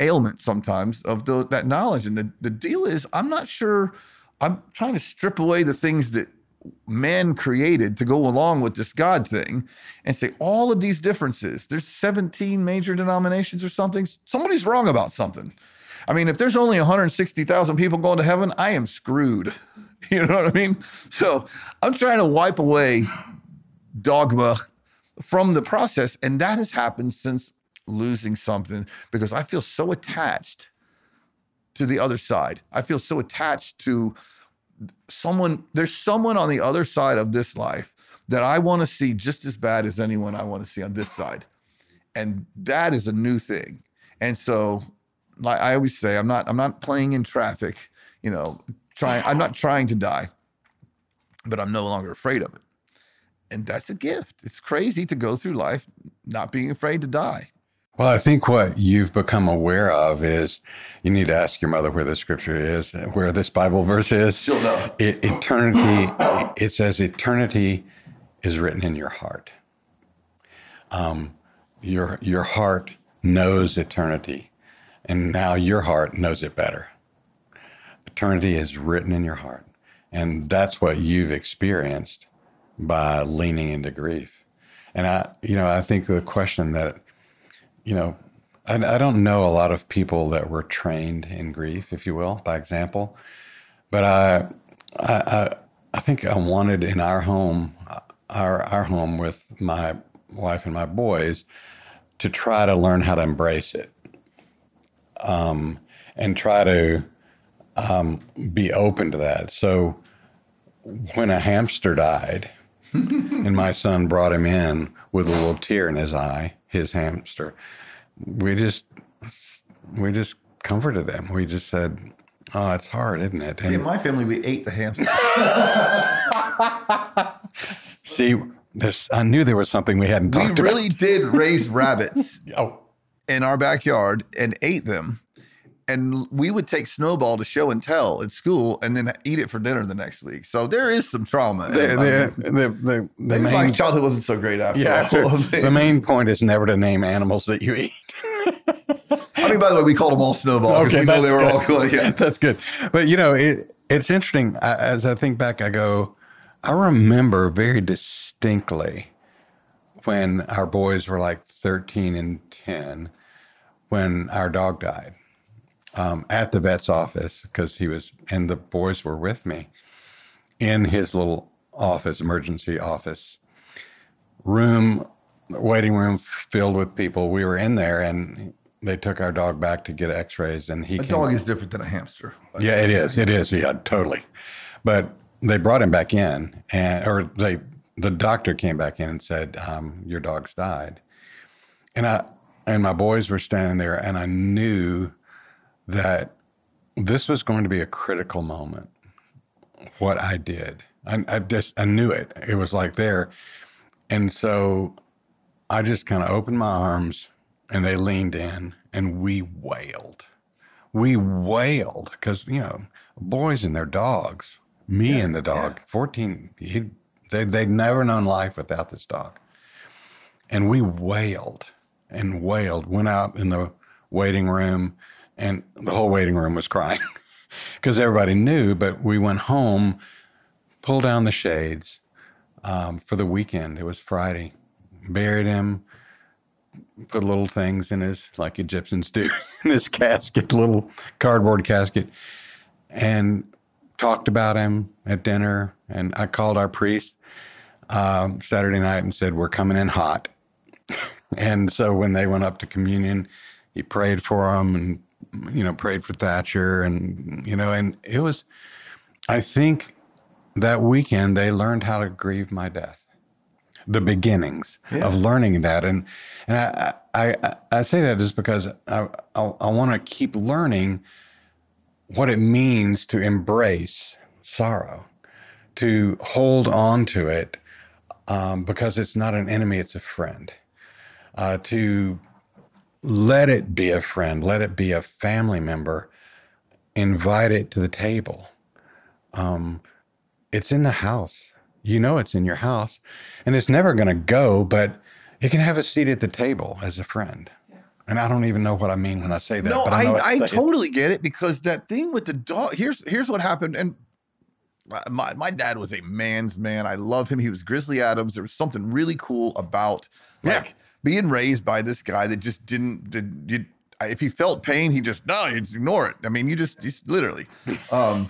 ailment sometimes of the, that knowledge. And the, the deal is, I'm not sure, I'm trying to strip away the things that man created to go along with this God thing and say all of these differences, there's 17 major denominations or something. Somebody's wrong about something. I mean, if there's only 160,000 people going to heaven, I am screwed. You know what I mean? So I'm trying to wipe away dogma from the process. And that has happened since losing something because I feel so attached to the other side. I feel so attached to someone. There's someone on the other side of this life that I want to see just as bad as anyone I want to see on this side. And that is a new thing. And so like I always say, I'm not I'm not playing in traffic, you know, trying I'm not trying to die, but I'm no longer afraid of it. And that's a gift. It's crazy to go through life not being afraid to die. Well, I think what you've become aware of is you need to ask your mother where the scripture is, where this Bible verse is. She'll know. It, eternity, it says eternity is written in your heart. Um, your, your heart knows eternity, and now your heart knows it better. Eternity is written in your heart. And that's what you've experienced by leaning into grief. And I, you know, I think the question that you know, I, I, don't know a lot of people that were trained in grief, if you will, by example. But I, I, I think I wanted in our home, our our home with my wife and my boys, to try to learn how to embrace it, um, and try to um, be open to that. So when a hamster died, and my son brought him in with a little tear in his eye, his hamster we just we just comforted him. We just said, "Oh, it's hard, isn't it?" See, in my family, we ate the hamster. See, I knew there was something we hadn't talked we really about. did raise rabbits oh. in our backyard and ate them. And we would take Snowball to show and tell at school and then eat it for dinner the next week. So there is some trauma. The, the, the, the, main, my childhood wasn't so great after yeah, all. the main point is never to name animals that you eat. I mean, by the way, we called them all Snowball because okay, we know they were good. all cool. Yeah. That's good. But, you know, it, it's interesting. As I think back, I go, I remember very distinctly when our boys were like 13 and 10 when our dog died um, at the vet's office because he was, and the boys were with me in his little office, emergency office room, waiting room filled with people. We were in there and they took our dog back to get x rays. And he, a dog is different than a hamster. Yeah, it is. It is. Yeah, totally. But they brought him back in and, or they, the doctor came back in and said, um, Your dog's died. And I, and my boys were standing there and I knew that this was going to be a critical moment. What I did, I, I just I knew it. It was like there, and so I just kind of opened my arms, and they leaned in, and we wailed. We wailed because you know boys and their dogs, me yeah, and the dog, yeah. fourteen. He, they they'd never known life without this dog, and we wailed and wailed. Went out in the waiting room and the whole waiting room was crying because everybody knew. But we went home, pulled down the shades um, for the weekend. It was Friday. Buried him, put little things in his, like Egyptians do, in his casket, little cardboard casket. And talked about him at dinner, and I called our priest um, Saturday night and said, "We're coming in hot." and so when they went up to communion, he prayed for them and you know prayed for Thatcher, and you know, and it was. I think that weekend they learned how to grieve my death the beginnings yeah. of learning that and and I, I I say that just because I I, I want to keep learning what it means to embrace sorrow to hold on to it um, because it's not an enemy it's a friend uh, to let it be a friend let it be a family member invite it to the table um, it's in the house. You know it's in your house, and it's never going to go, but it can have a seat at the table as a friend. And I don't even know what I mean when I say that. No, I, I, I totally get it because that thing with the dog. Here's here's what happened, and my my dad was a man's man. I love him. He was Grizzly Adams. There was something really cool about like yeah. Being raised by this guy that just didn't did, did if he felt pain, he just no, you just ignore it. I mean, you just, just literally. Um,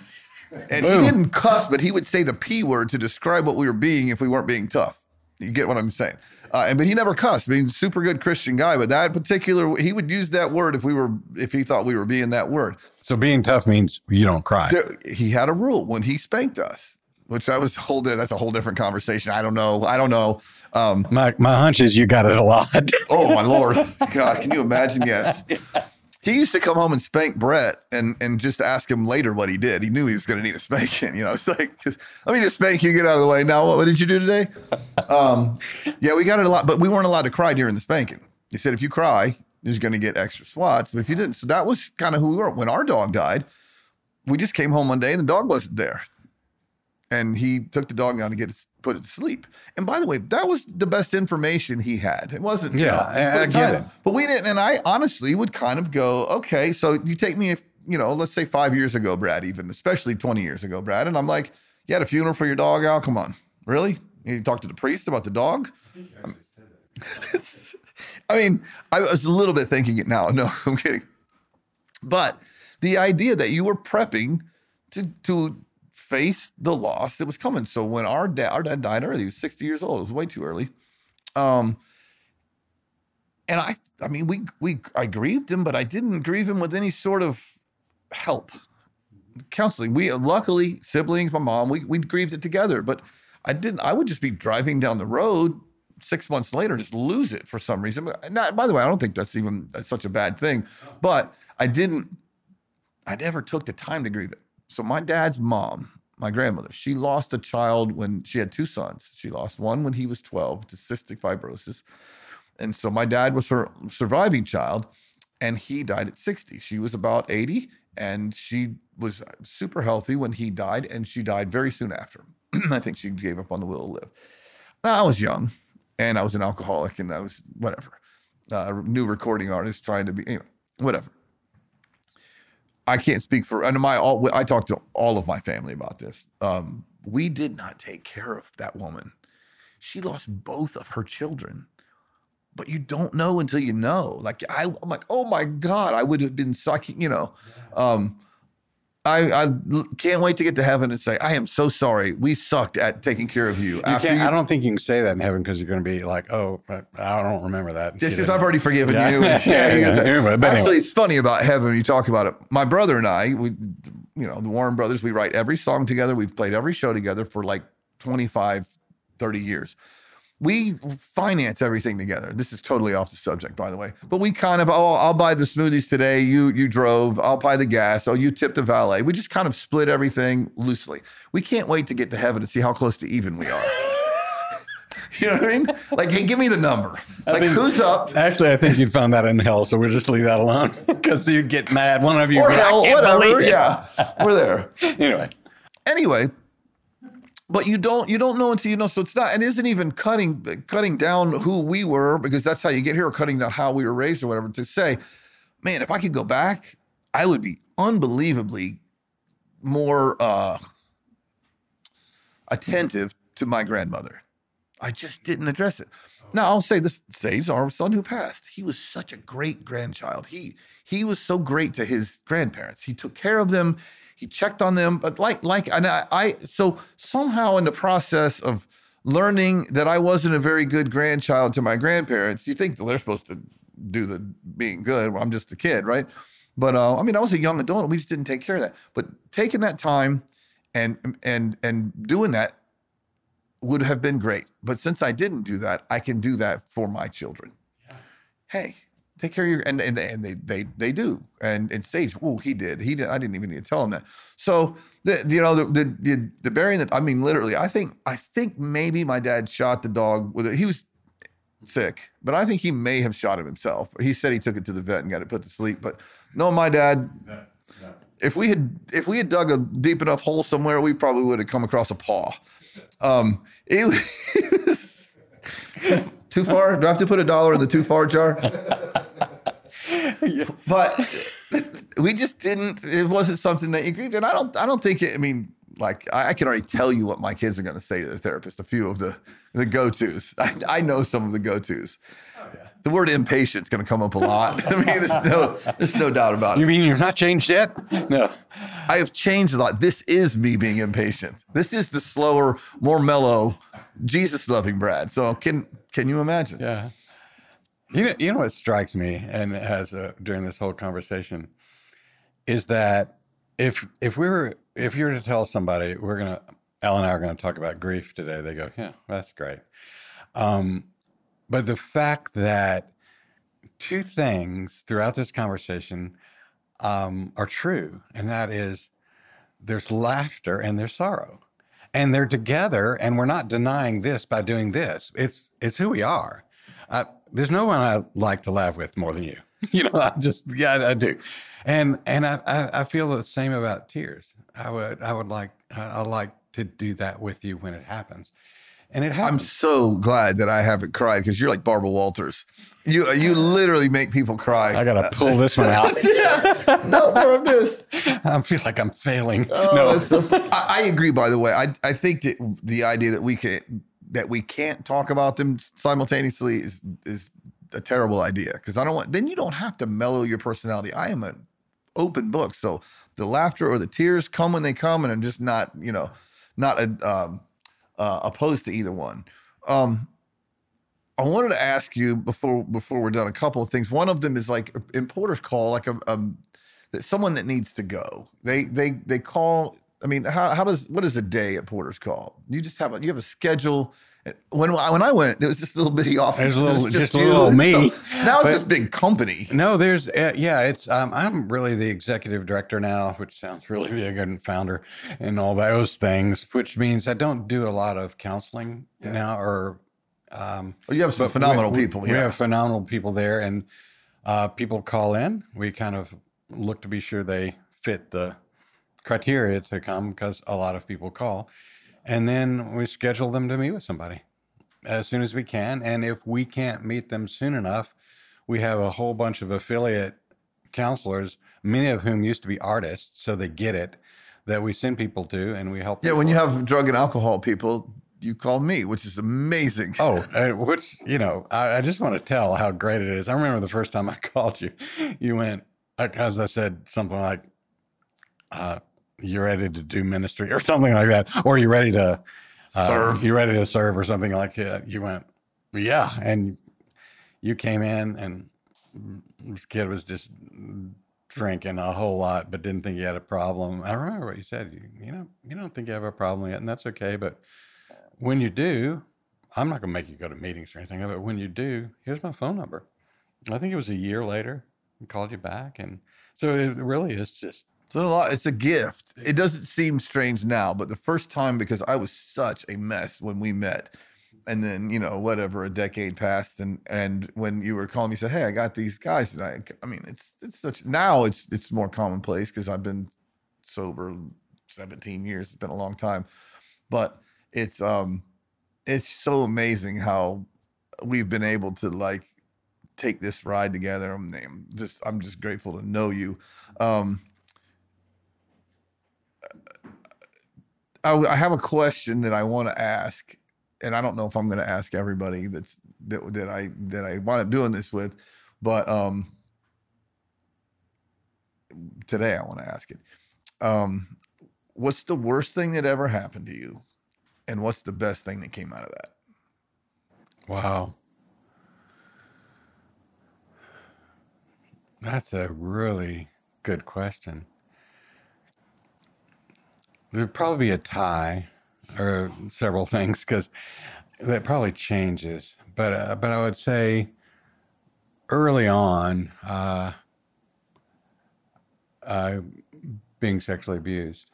and Boom. he didn't cuss, but he would say the P word to describe what we were being if we weren't being tough. You get what I'm saying? Uh, and but he never cussed. I mean, super good Christian guy, but that particular he would use that word if we were if he thought we were being that word. So being tough means you don't cry. There, he had a rule when he spanked us, which that was whole that's a whole different conversation. I don't know. I don't know. Um, my my hunch is you got it a lot. oh my lord, God, can you imagine? Yes. He used to come home and spank Brett and and just ask him later what he did. He knew he was going to need a spanking. You know, it's like, let me just spank you, get out of the way. Now, what, what did you do today? Um, yeah, we got it a lot, but we weren't allowed to cry during the spanking. He said, if you cry, you're going to get extra swats. But if you didn't, so that was kind of who we were. When our dog died, we just came home one day and the dog wasn't there and he took the dog down to get it put it to sleep. And by the way, that was the best information he had. It wasn't, yeah, you know, I, I get it. But we didn't, and I honestly would kind of go, okay, so you take me, if you know, let's say five years ago, Brad, even especially twenty years ago, Brad, and I'm like, you had a funeral for your dog, Al? Come on, really? You talked to the priest about the dog? I mean, I was a little bit thinking it now. No, I'm kidding. But the idea that you were prepping to to face the loss that was coming. So when our dad, our dad died early, he was 60 years old. It was way too early. Um, and I, I mean, we, we, I grieved him, but I didn't grieve him with any sort of help, counseling. We, luckily, siblings, my mom, we, we grieved it together, but I didn't, I would just be driving down the road six months later, just lose it for some reason. Not, by the way, I don't think that's even such a bad thing, but I didn't, I never took the time to grieve it. So my dad's mom, my grandmother, she lost a child when she had two sons. She lost one when he was 12 to cystic fibrosis. And so my dad was her surviving child and he died at 60. She was about 80 and she was super healthy when he died and she died very soon after. I think she gave up on the will to live. Now, I was young and I was an alcoholic and I was whatever, uh, new recording artist trying to be, anyway, whatever. I can't speak for and my all I talked to all of my family about this. Um, we did not take care of that woman. She lost both of her children. But you don't know until you know. Like I, am like, oh my God, I would have been sucking, you know. Um, I, I can't wait to get to heaven and say, I am so sorry. We sucked at taking care of you. you can't, you, I don't think you can say that in heaven because you're going to be like, oh, I don't remember that. This is, I've already forgiven yeah. you. yeah, yeah, yeah. Anyway, Actually, anyway. it's funny about heaven when you talk about it. My brother and I, we, you know, the Warren brothers, we write every song together. We've played every show together for like 25, 30 years we finance everything together. This is totally off the subject, by the way. But we kind of, oh, I'll buy the smoothies today. You you drove. I'll buy the gas. Oh, you tipped the valet. We just kind of split everything loosely. We can't wait to get to heaven to see how close to even we are. you know what I mean? Like, hey, give me the number. Like, think, who's up? Actually, I think you'd found that in hell, so we'll just leave that alone because you'd get mad. One of you, or hell, whatever. Yeah, we're there. anyway, anyway, but you don't you don't know until you know so it's not it isn't even cutting cutting down who we were because that's how you get here or cutting down how we were raised or whatever to say man if i could go back i would be unbelievably more uh attentive to my grandmother i just didn't address it Now I'll say this: Sage, our son who passed, he was such a great grandchild. He he was so great to his grandparents. He took care of them. He checked on them. But like like and I, I so somehow in the process of learning that I wasn't a very good grandchild to my grandparents, you think they're supposed to do the being good. Well, I'm just a kid, right? But uh, I mean, I was a young adult, and we just didn't take care of that. But taking that time and and and doing that would have been great. But since I didn't do that, I can do that for my children. Yeah. Hey, take care of your and and, and they they they do. And and Sage, oh, he did. He did. I didn't even need to tell him that. So the you know the the the, burying that I mean literally, I think I think maybe my dad shot the dog with it. He was sick, but I think he may have shot him himself. He said he took it to the vet and got it put to sleep. But no, my dad. If we had if we had dug a deep enough hole somewhere, we probably would have come across a paw. Um, it, was too far. Do I have to put a dollar in the too far jar? yeah. But we just didn't. It wasn't something that you grieved, and I don't. I don't think it. I mean, like I, I can already tell you what my kids are going to say to their therapist. A few of the the go tos. I, I know some of the go tos. Oh, yeah. The word impatient is going to come up a lot. I mean, there's no, there's no doubt about it. You mean you've not changed yet? No. I have changed a lot. This is me being impatient. This is the slower, more mellow, Jesus loving Brad. So can can you imagine? Yeah. You know, you know what strikes me, and has uh, during this whole conversation, is that if if we were if you were to tell somebody we're gonna Al and I are to talk about grief today. They go, yeah, that's great. Um, but the fact that two things throughout this conversation um, are true, and that is there's laughter and there's sorrow, and they're together, and we're not denying this by doing this. It's it's who we are. Uh, there's no one I like to laugh with more than you. you know, I just yeah, I, I do, and and I, I, I feel the same about tears. I would I would like I, I like to do that with you when it happens. And it happens. I'm so glad that I haven't cried because you're like Barbara Walters. You you literally make people cry. I gotta pull this one out. yeah, no more of this. I feel like I'm failing. Oh, no, I, I, agree. By the way, I I think that the idea that we can that we can't talk about them simultaneously is is a terrible idea because I don't want. Then you don't have to mellow your personality. I am an open book, so the laughter or the tears come when they come, and I'm just not you know not a, um, uh, opposed to either one. Um, I wanted to ask you before before we're done a couple of things. One of them is like in Porter's Call, like a, um, that someone that needs to go. They they they call. I mean, how how does what is a day at Porter's call? You just have a you have a schedule when when I went, it was just a little bitty office. There's a little, just, just a little me. So now it's this big company. No, there's uh, yeah, it's um, I'm really the executive director now, which sounds really big and founder and all those things, which means I don't do a lot of counseling yeah. now. Or um, well, you have some phenomenal we, people. We, yeah. we have phenomenal people there, and uh, people call in. We kind of look to be sure they fit the criteria to come because a lot of people call and then we schedule them to meet with somebody as soon as we can. And if we can't meet them soon enough, we have a whole bunch of affiliate counselors, many of whom used to be artists, so they get it, that we send people to and we help. Yeah, when you have drug and alcohol people, you call me, which is amazing. Oh, uh, which, you know, I, I, just want to tell how great it is. I remember the first time I called you, you went, as I said, something like, uh, you're ready to do ministry or something like that, or you're ready to uh, serve. You're ready to serve or something like that. You went, yeah, and you came in and this kid was just drinking a whole lot, but didn't think he had a problem. I remember what you said. You, you know, you don't think you have a problem yet, and that's okay. But when you do, I'm not going to make you go to meetings or anything. But when you do, here's my phone number. I think it was a year later. I called you back, and so it really is just it's a lot. It's a gift. It doesn't seem strange now, but the first time because I was such a mess when we met, and then you know whatever a decade passed, and and when you were calling me, said, "Hey, I got these guys," and I, I mean, it's it's such now it's it's more commonplace because I've been sober 17 years. It's been a long time, but it's um it's so amazing how we've been able to like take this ride together. I'm just I'm just grateful to know you. Um, I, I have a question that I want to ask and I don't know if I'm going to ask everybody that's that, that I that I wind up doing this with, but um, today I want to ask it. Um, what's the worst thing that ever happened to you, and what's the best thing that came out of that? Wow. That's a really good question. There'd probably be a tie or several things because that probably changes. But uh, but I would say early on, uh, uh, being sexually abused.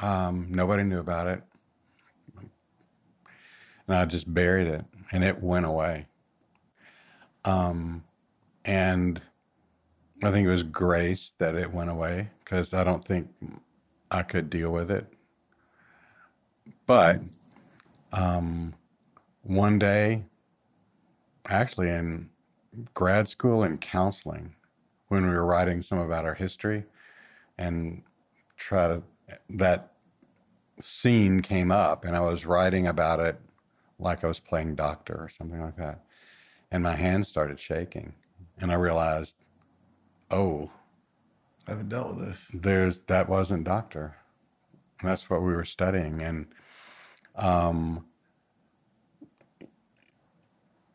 Um, nobody knew about it, and I just buried it, and it went away. Um, and I think it was grace that it went away because I don't think I could deal with it. But um, one day, actually in grad school and counseling, when we were writing some about our history, and try to that scene came up, and I was writing about it like I was playing doctor or something like that, and my hands started shaking, and I realized, oh, I haven't dealt with this. there's that wasn't doctor. That's what we were studying, and um,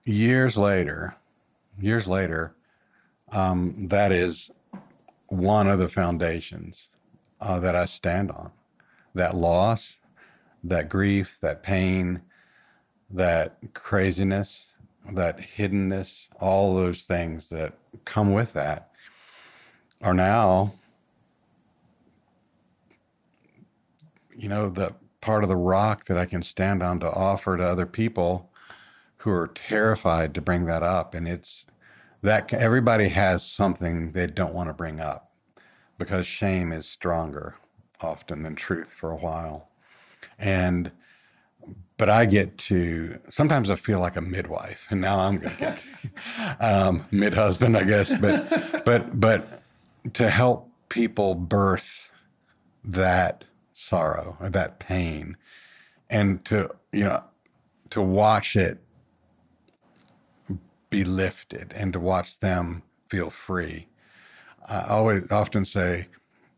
years later, years later, um, that is one of the foundations uh, that I stand on. That loss, that grief, that pain, that craziness, that hiddenness, all those things that come with that are now, you know, the part of the rock that I can stand on to offer to other people who are terrified to bring that up. And it's that everybody has something they don't want to bring up because shame is stronger often than truth for a while. And but I get to sometimes I feel like a midwife, and now I'm gonna get um, mid husband, I guess. But but but to help people birth that sorrow or that pain, and to you know to watch it be lifted and to watch them feel free. I always often say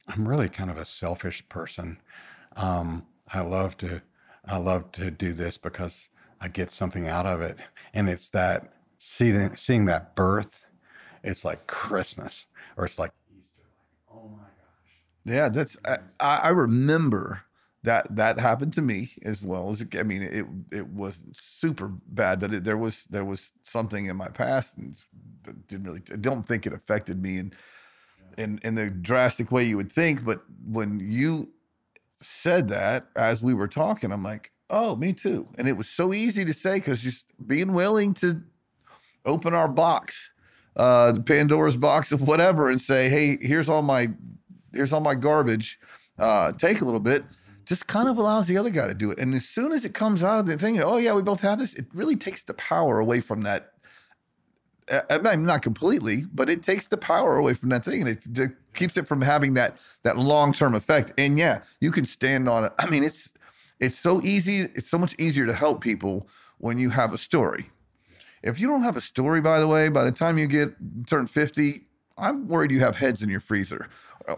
I'm really kind of a selfish person. Um, I love to I love to do this because I get something out of it, and it's that seeing seeing that birth. It's like Christmas, or it's like Easter. Like, oh my gosh. Yeah, that's I, I remember that that happened to me as well as I mean it it wasn't super bad, but it, there was there was something in my past and didn't really I don't think it affected me in in in the drastic way you would think. But when you said that as we were talking, I'm like, oh, me too. And it was so easy to say because just being willing to open our box, uh, Pandora's box of whatever, and say, hey, here's all my here's all my garbage. Uh, take a little bit. Just kind of allows the other guy to do it. And as soon as it comes out of the thing, oh yeah, we both have this. It really takes the power away from that. Uh, I mean, not completely, but it takes the power away from that thing, and it, it keeps it from having that that long term effect. And yeah, you can stand on it. I mean, it's it's so easy. It's so much easier to help people when you have a story. If you don't have a story, by the way, by the time you get turn fifty, I'm worried you have heads in your freezer.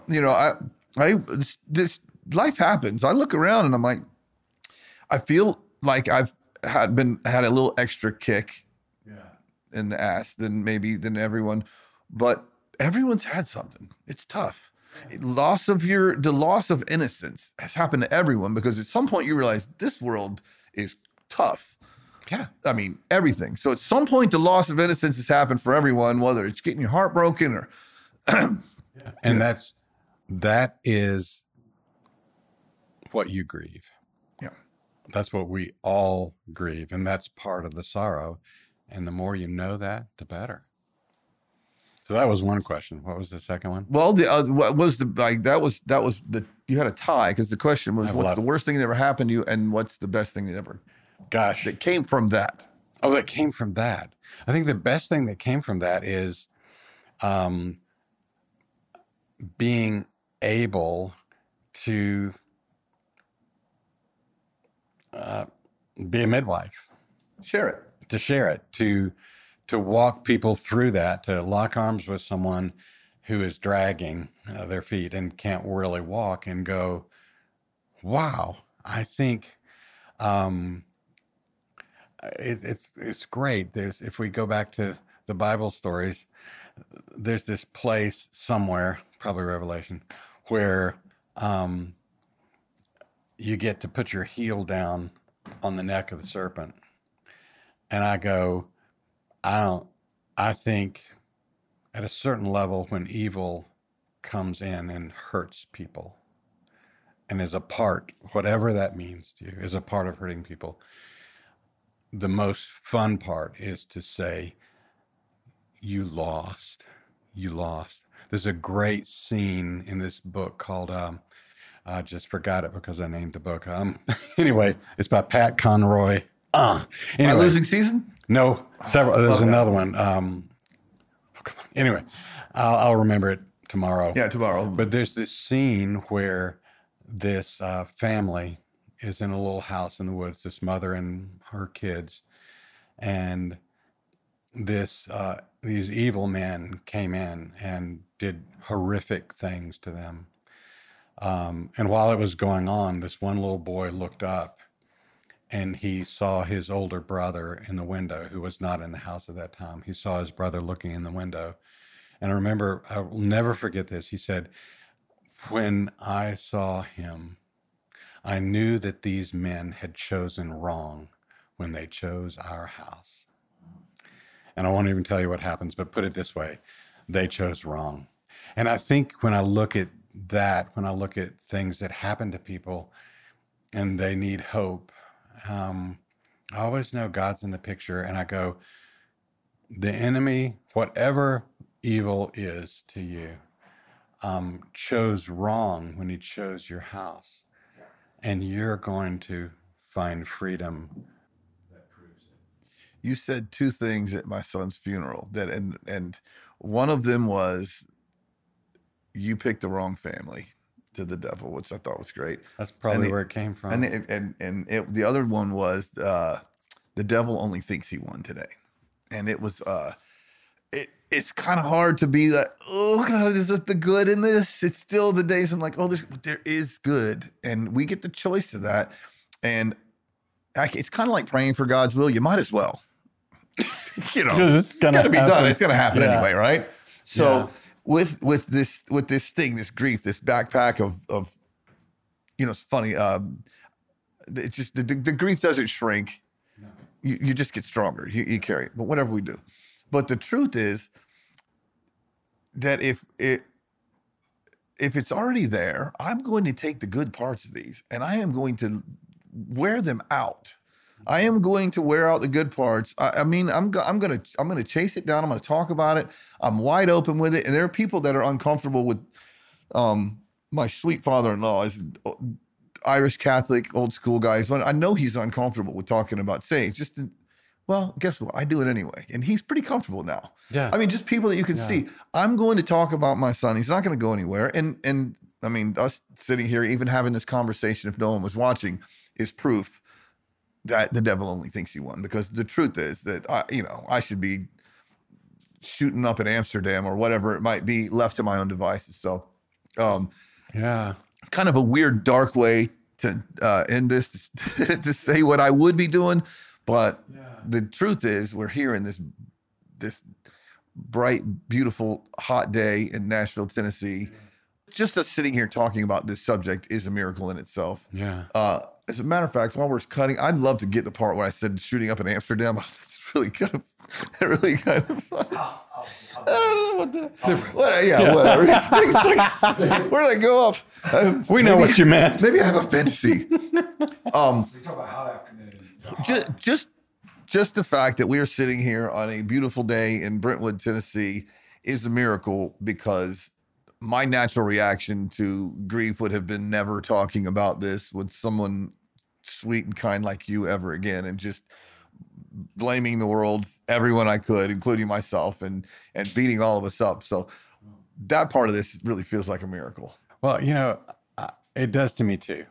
You know, I I this, life happens. I look around and I'm like, I feel like I've had been had a little extra kick. In the ass than maybe than everyone, but everyone's had something. It's tough. Loss of your the loss of innocence has happened to everyone because at some point you realize this world is tough. Yeah. I mean everything. So at some point the loss of innocence has happened for everyone, whether it's getting your heart broken or And that's that is what you grieve. Yeah. That's what we all grieve, and that's part of the sorrow. And the more you know that, the better. So that was one question. What was the second one? well the uh, what was the like that was that was the you had a tie because the question was I've what's left. the worst thing that ever happened to you and what's the best thing that ever Gosh. that came from that. Oh, that came from that. I think the best thing that came from that is um, being able to uh, be a midwife, Share it. To share it, to to walk people through that, to lock arms with someone who is dragging uh, their feet and can't really walk, and go, "Wow, I think." Um, it, it's it's great. There's if we go back to the Bible stories, there's this place somewhere, probably Revelation, where um, you get to put your heel down on the neck of the serpent, and I go, I don't. I think at a certain level, when evil comes in and hurts people, and is a part, whatever that means to you, is a part of hurting people the most fun part is to say, You lost. You lost. There's a great scene in this book called, um, I just forgot it because I named the book. Um, anyway, it's by Pat Conroy. Uh, My losing season? no, several. There's another one. Um, oh, come on. Anyway, I'll, I'll remember it tomorrow. Yeah, tomorrow. But there's this scene where this uh, family is in a little house in the woods, this mother and her kids, and this uh, these evil men came in and did horrific things to them. Um, and while it was going on, this one little boy looked up and he saw his older brother in the window, who was not in the house at that time. He saw his brother looking in the window. And I remember, I will never forget this. He said, When I saw him, I knew that these men had chosen wrong when they chose our house. And I won't even tell you what happens, but put it this way they chose wrong. And I think when I look at that, when I look at things that happen to people and they need hope, um, I always know God's in the picture. And I go, the enemy, whatever evil is to you, um, chose wrong when he chose your house. And you're going to find freedom. you said two things at my son's funeral that and and one of them was you picked the wrong family to the devil which i thought was great. That's probably the- where it came from. and the, and and it, the other one was uh the devil only thinks he won today. And it was uh it it's kind of hard to be like oh god is this the good in this? It's still the days i'm like oh there's, there is good. And we get the choice of that. And I, it's kind of like praying for god's will. You might as well. You know 'Cause it's gonna gotta be done. happen. it's gonna happen Yeah. anyway right? So Yeah. With with this with this thing this grief this backpack of of you know it's funny um it just the, the, the grief doesn't shrink. You, you just get stronger. You, you carry it. But whatever we do. But the truth is that if it if it's already there i'm going to take the good parts of these and i am going to wear them out i am going to wear out the good parts i, I mean i'm go, i'm going to i'm to chase it down i'm going to talk about it i'm wide open with it and there are people that are uncomfortable with um my sweet father-in-law is Irish Catholic, old school guys, but I know he's uncomfortable with talking about saying just, well, guess what? I do it anyway. And he's pretty comfortable now. Yeah. I mean, just people that you can Yeah. see. I'm going to talk about my son. He's not going to go anywhere. And, and I mean, us sitting here, even having this conversation, if no one was watching, is proof that the devil only thinks he won. Because the truth is that, I, you know, I should be shooting up in Amsterdam or whatever it might be left to my own devices. So, um, yeah. kind of a weird, dark way to uh, end this to say what I would be doing, but the truth is, we're here in this this bright, beautiful, hot day in Nashville, Tennessee. Just us sitting here talking about this subject is a miracle in itself. Yeah. Uh, as a matter of fact, while we're cutting, I'd love to get the part where I said shooting up in Amsterdam. It's really kind of, really kind of. I don't know what the. What, yeah, whatever. It's like, where did I go off? Um, We know what you meant. Maybe I have a fantasy. Um, We talk about hot afternoon. just, just, just the fact that we are sitting here on a beautiful day in Brentwood, Tennessee, is a miracle because my natural reaction to grief would have been never talking about this with someone sweet and kind like you ever again, and just blaming the world, everyone I could, including myself, and and beating all of us up. So that part of this really feels like a miracle. Well, you know, it does to me too.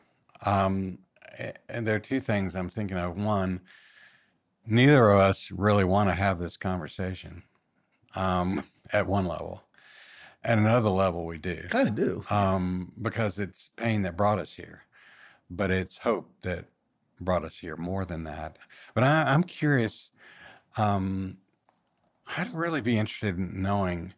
Um, and there are two things I'm thinking of. One, neither of us really want to have this conversation um, at one level. At another level, we do. Kind of do. Um, because it's pain that brought us here, but it's hope that brought us here more than that. But I, I'm curious. Um, I'd really be interested in knowing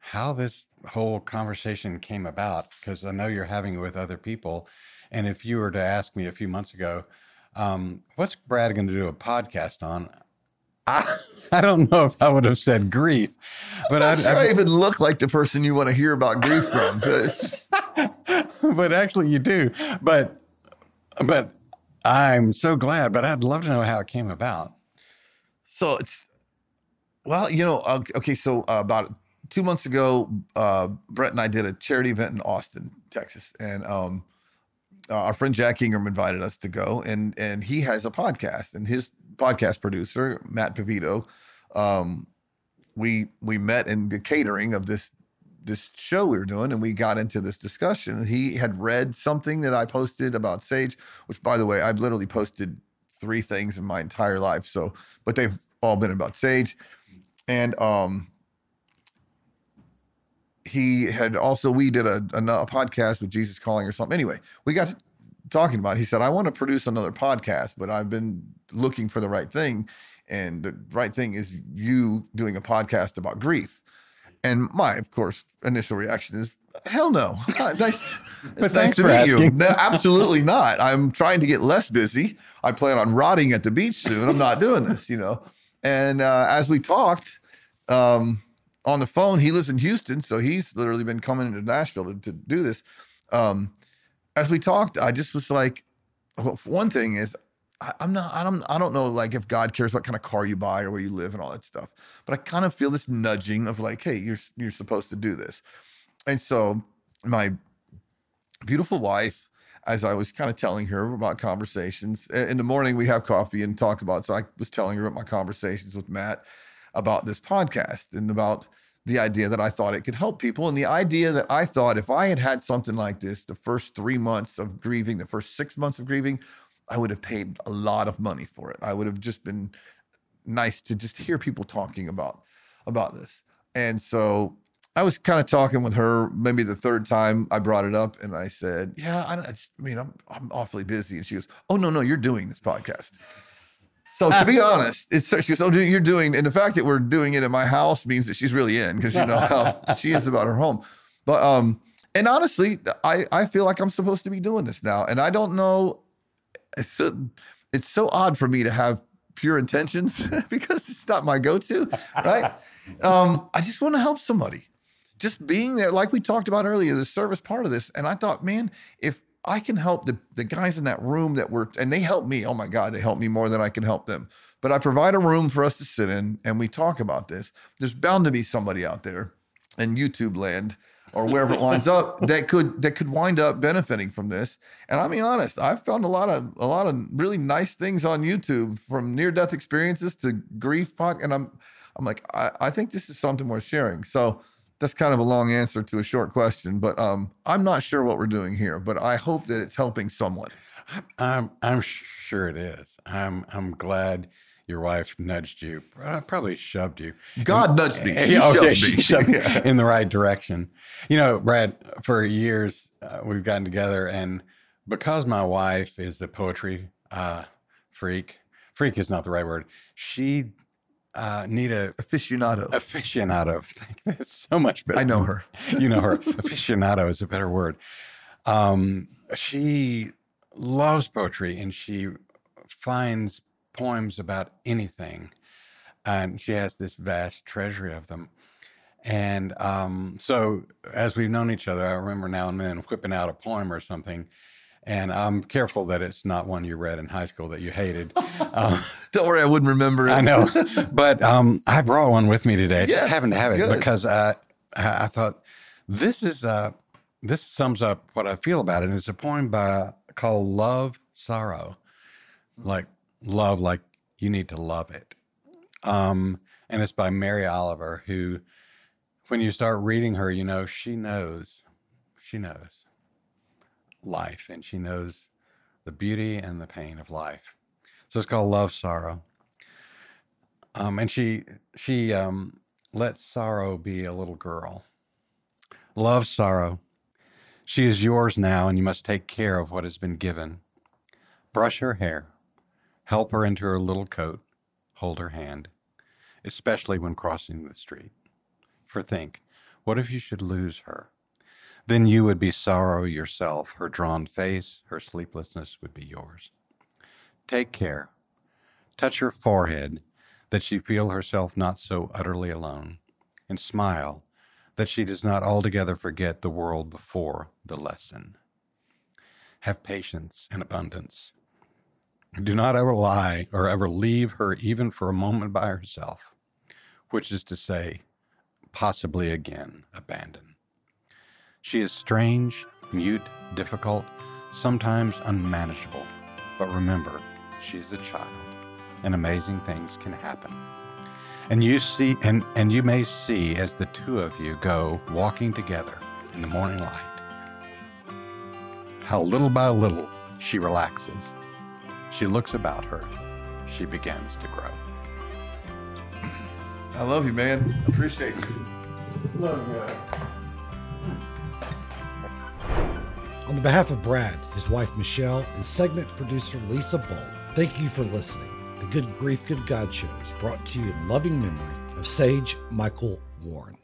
how this whole conversation came about because I know you're having it with other people. And if you were to ask me a few months ago, um, what's Brad going to do a podcast on? I, I don't know if I would have said grief, but I'm I, sure I, I even look like the person you want to hear about grief from. but actually you do. But but I'm so glad. But I'd love to know how it came about. so it's well, you know, uh, okay. So uh, about two months ago, uh, Brett and I did a charity event in Austin, Texas, and um, uh, our friend Jack Ingram invited us to go, and and he has a podcast, and his podcast producer Matt Pavito, um, we we met in the catering of this this show we were doing, and we got into this discussion. He had read something that I posted about Sage, which, by the way, I've literally posted three things in my entire life. So, but they've all been about Sage, and um, he had also we did a, a, a podcast with Jesus Calling or something. Anyway, we got talking about. He said, "I want to produce another podcast, but I've been looking for the right thing, and the right thing is you doing a podcast about grief." And my, of course, initial reaction is, "Hell no!" nice, it's nice thanks to for meet you. asking. No, absolutely not. I'm trying to get less busy. I plan on rotting at the beach soon. I'm not doing this, you know. And uh, as we talked um, on the phone, he lives in Houston, so he's literally been coming into Nashville to, to do this. Um, as we talked, I just was like, one thing is, I, I'm not, I don't, I don't know, like if God cares what kind of car you buy or where you live and all that stuff. But I kind of feel this nudging of like, hey, you're you're supposed to do this. And so my beautiful wife, as I was kind of telling her about conversations in the morning, we have coffee and talk about. So I was telling her about my conversations with Matt about this podcast and about the idea that I thought it could help people. And the idea that I thought if I had had something like this, the first three months of grieving, the first six months of grieving, I would have paid a lot of money for it. I would have just been nice to just hear people talking about about this. And so I was kind of talking with her maybe the third time I brought it up, and I said, "Yeah, I, I mean, I'm I'm awfully busy." And she goes, "Oh no, no, you're doing this podcast." So to be honest, it's "Oh, you're doing," and the fact that we're doing it at my house means that she's really in because you know how she is about her home. But um, and honestly, I I feel like I'm supposed to be doing this now, and I don't know. It's a, it's so odd for me to have pure intentions because it's not my go-to, right? um, I just want to help somebody. Just being there, like we talked about earlier, the service part of this. And I thought, man, if I can help the, the guys in that room that were, and they help me. Oh my God, they help me more than I can help them. But I provide a room for us to sit in and we talk about this. There's bound to be somebody out there in YouTube land or wherever it winds up that could that could wind up benefiting from this. And I'll be honest, I've found a lot of a lot of really nice things on YouTube from near death experiences to grief pod. And I'm I'm like, I, I think this is something worth sharing. So that's kind of a long answer to a short question, but um, I'm not sure what we're doing here, but I hope that it's helping someone. I'm I'm sure it is. I'm I'm glad your wife nudged you, uh, probably shoved you. God nudged me. She okay, shoved me. shoved me in the right direction. You know, Brad, for years uh, we've gotten together, and because my wife is a poetry uh, freak, freak is not the right word. She uh, Nita Aficionado. aficionado. That's so much better. I know her. you know her. aficionado is a better word. Um, she loves poetry and she finds poems about anything, and she has this vast treasury of them. And um, so, as we've known each other, I remember now and then whipping out a poem or something. And I'm careful that it's not one you read in high school that you hated. Um, Don't worry, I wouldn't remember it. I know, but um, I brought one with me today. I Yes, just happened to have it good. because I, I thought this is uh, this sums up what I feel about it. It's a poem by called "Love Sorrow," like love, like you need to love it. Um, and it's by Mary Oliver, who, when you start reading her, you know she knows, she knows life, and she knows the beauty and the pain of life. So it's called Love Sorrow. Um, and she she um, lets sorrow be a little girl. Love sorrow. She is yours now, and you must take care of what has been given. Brush her hair, help her into her little coat, hold her hand, especially when crossing the street. For think, what if you should lose her? Then you would be sorrow yourself. Her drawn face, her sleeplessness would be yours. Take care. Touch her forehead, that she feel herself not so utterly alone, and smile, that she does not altogether forget the world before the lesson. Have patience and abundance. Do not ever lie or ever leave her even for a moment by herself, which is to say, possibly again abandon. She is strange, mute, difficult, sometimes unmanageable, but remember, she's a child, and amazing things can happen. And you see and, and you may see as the two of you go walking together in the morning light how little by little she relaxes. She looks about her. She begins to grow. I love you, man. Appreciate you. Love you. On the behalf of Brad, his wife Michelle, and segment producer Lisa Bolt, thank you for listening. The Good Grief, Good God show is brought to you in loving memory of Sage Michael Warren.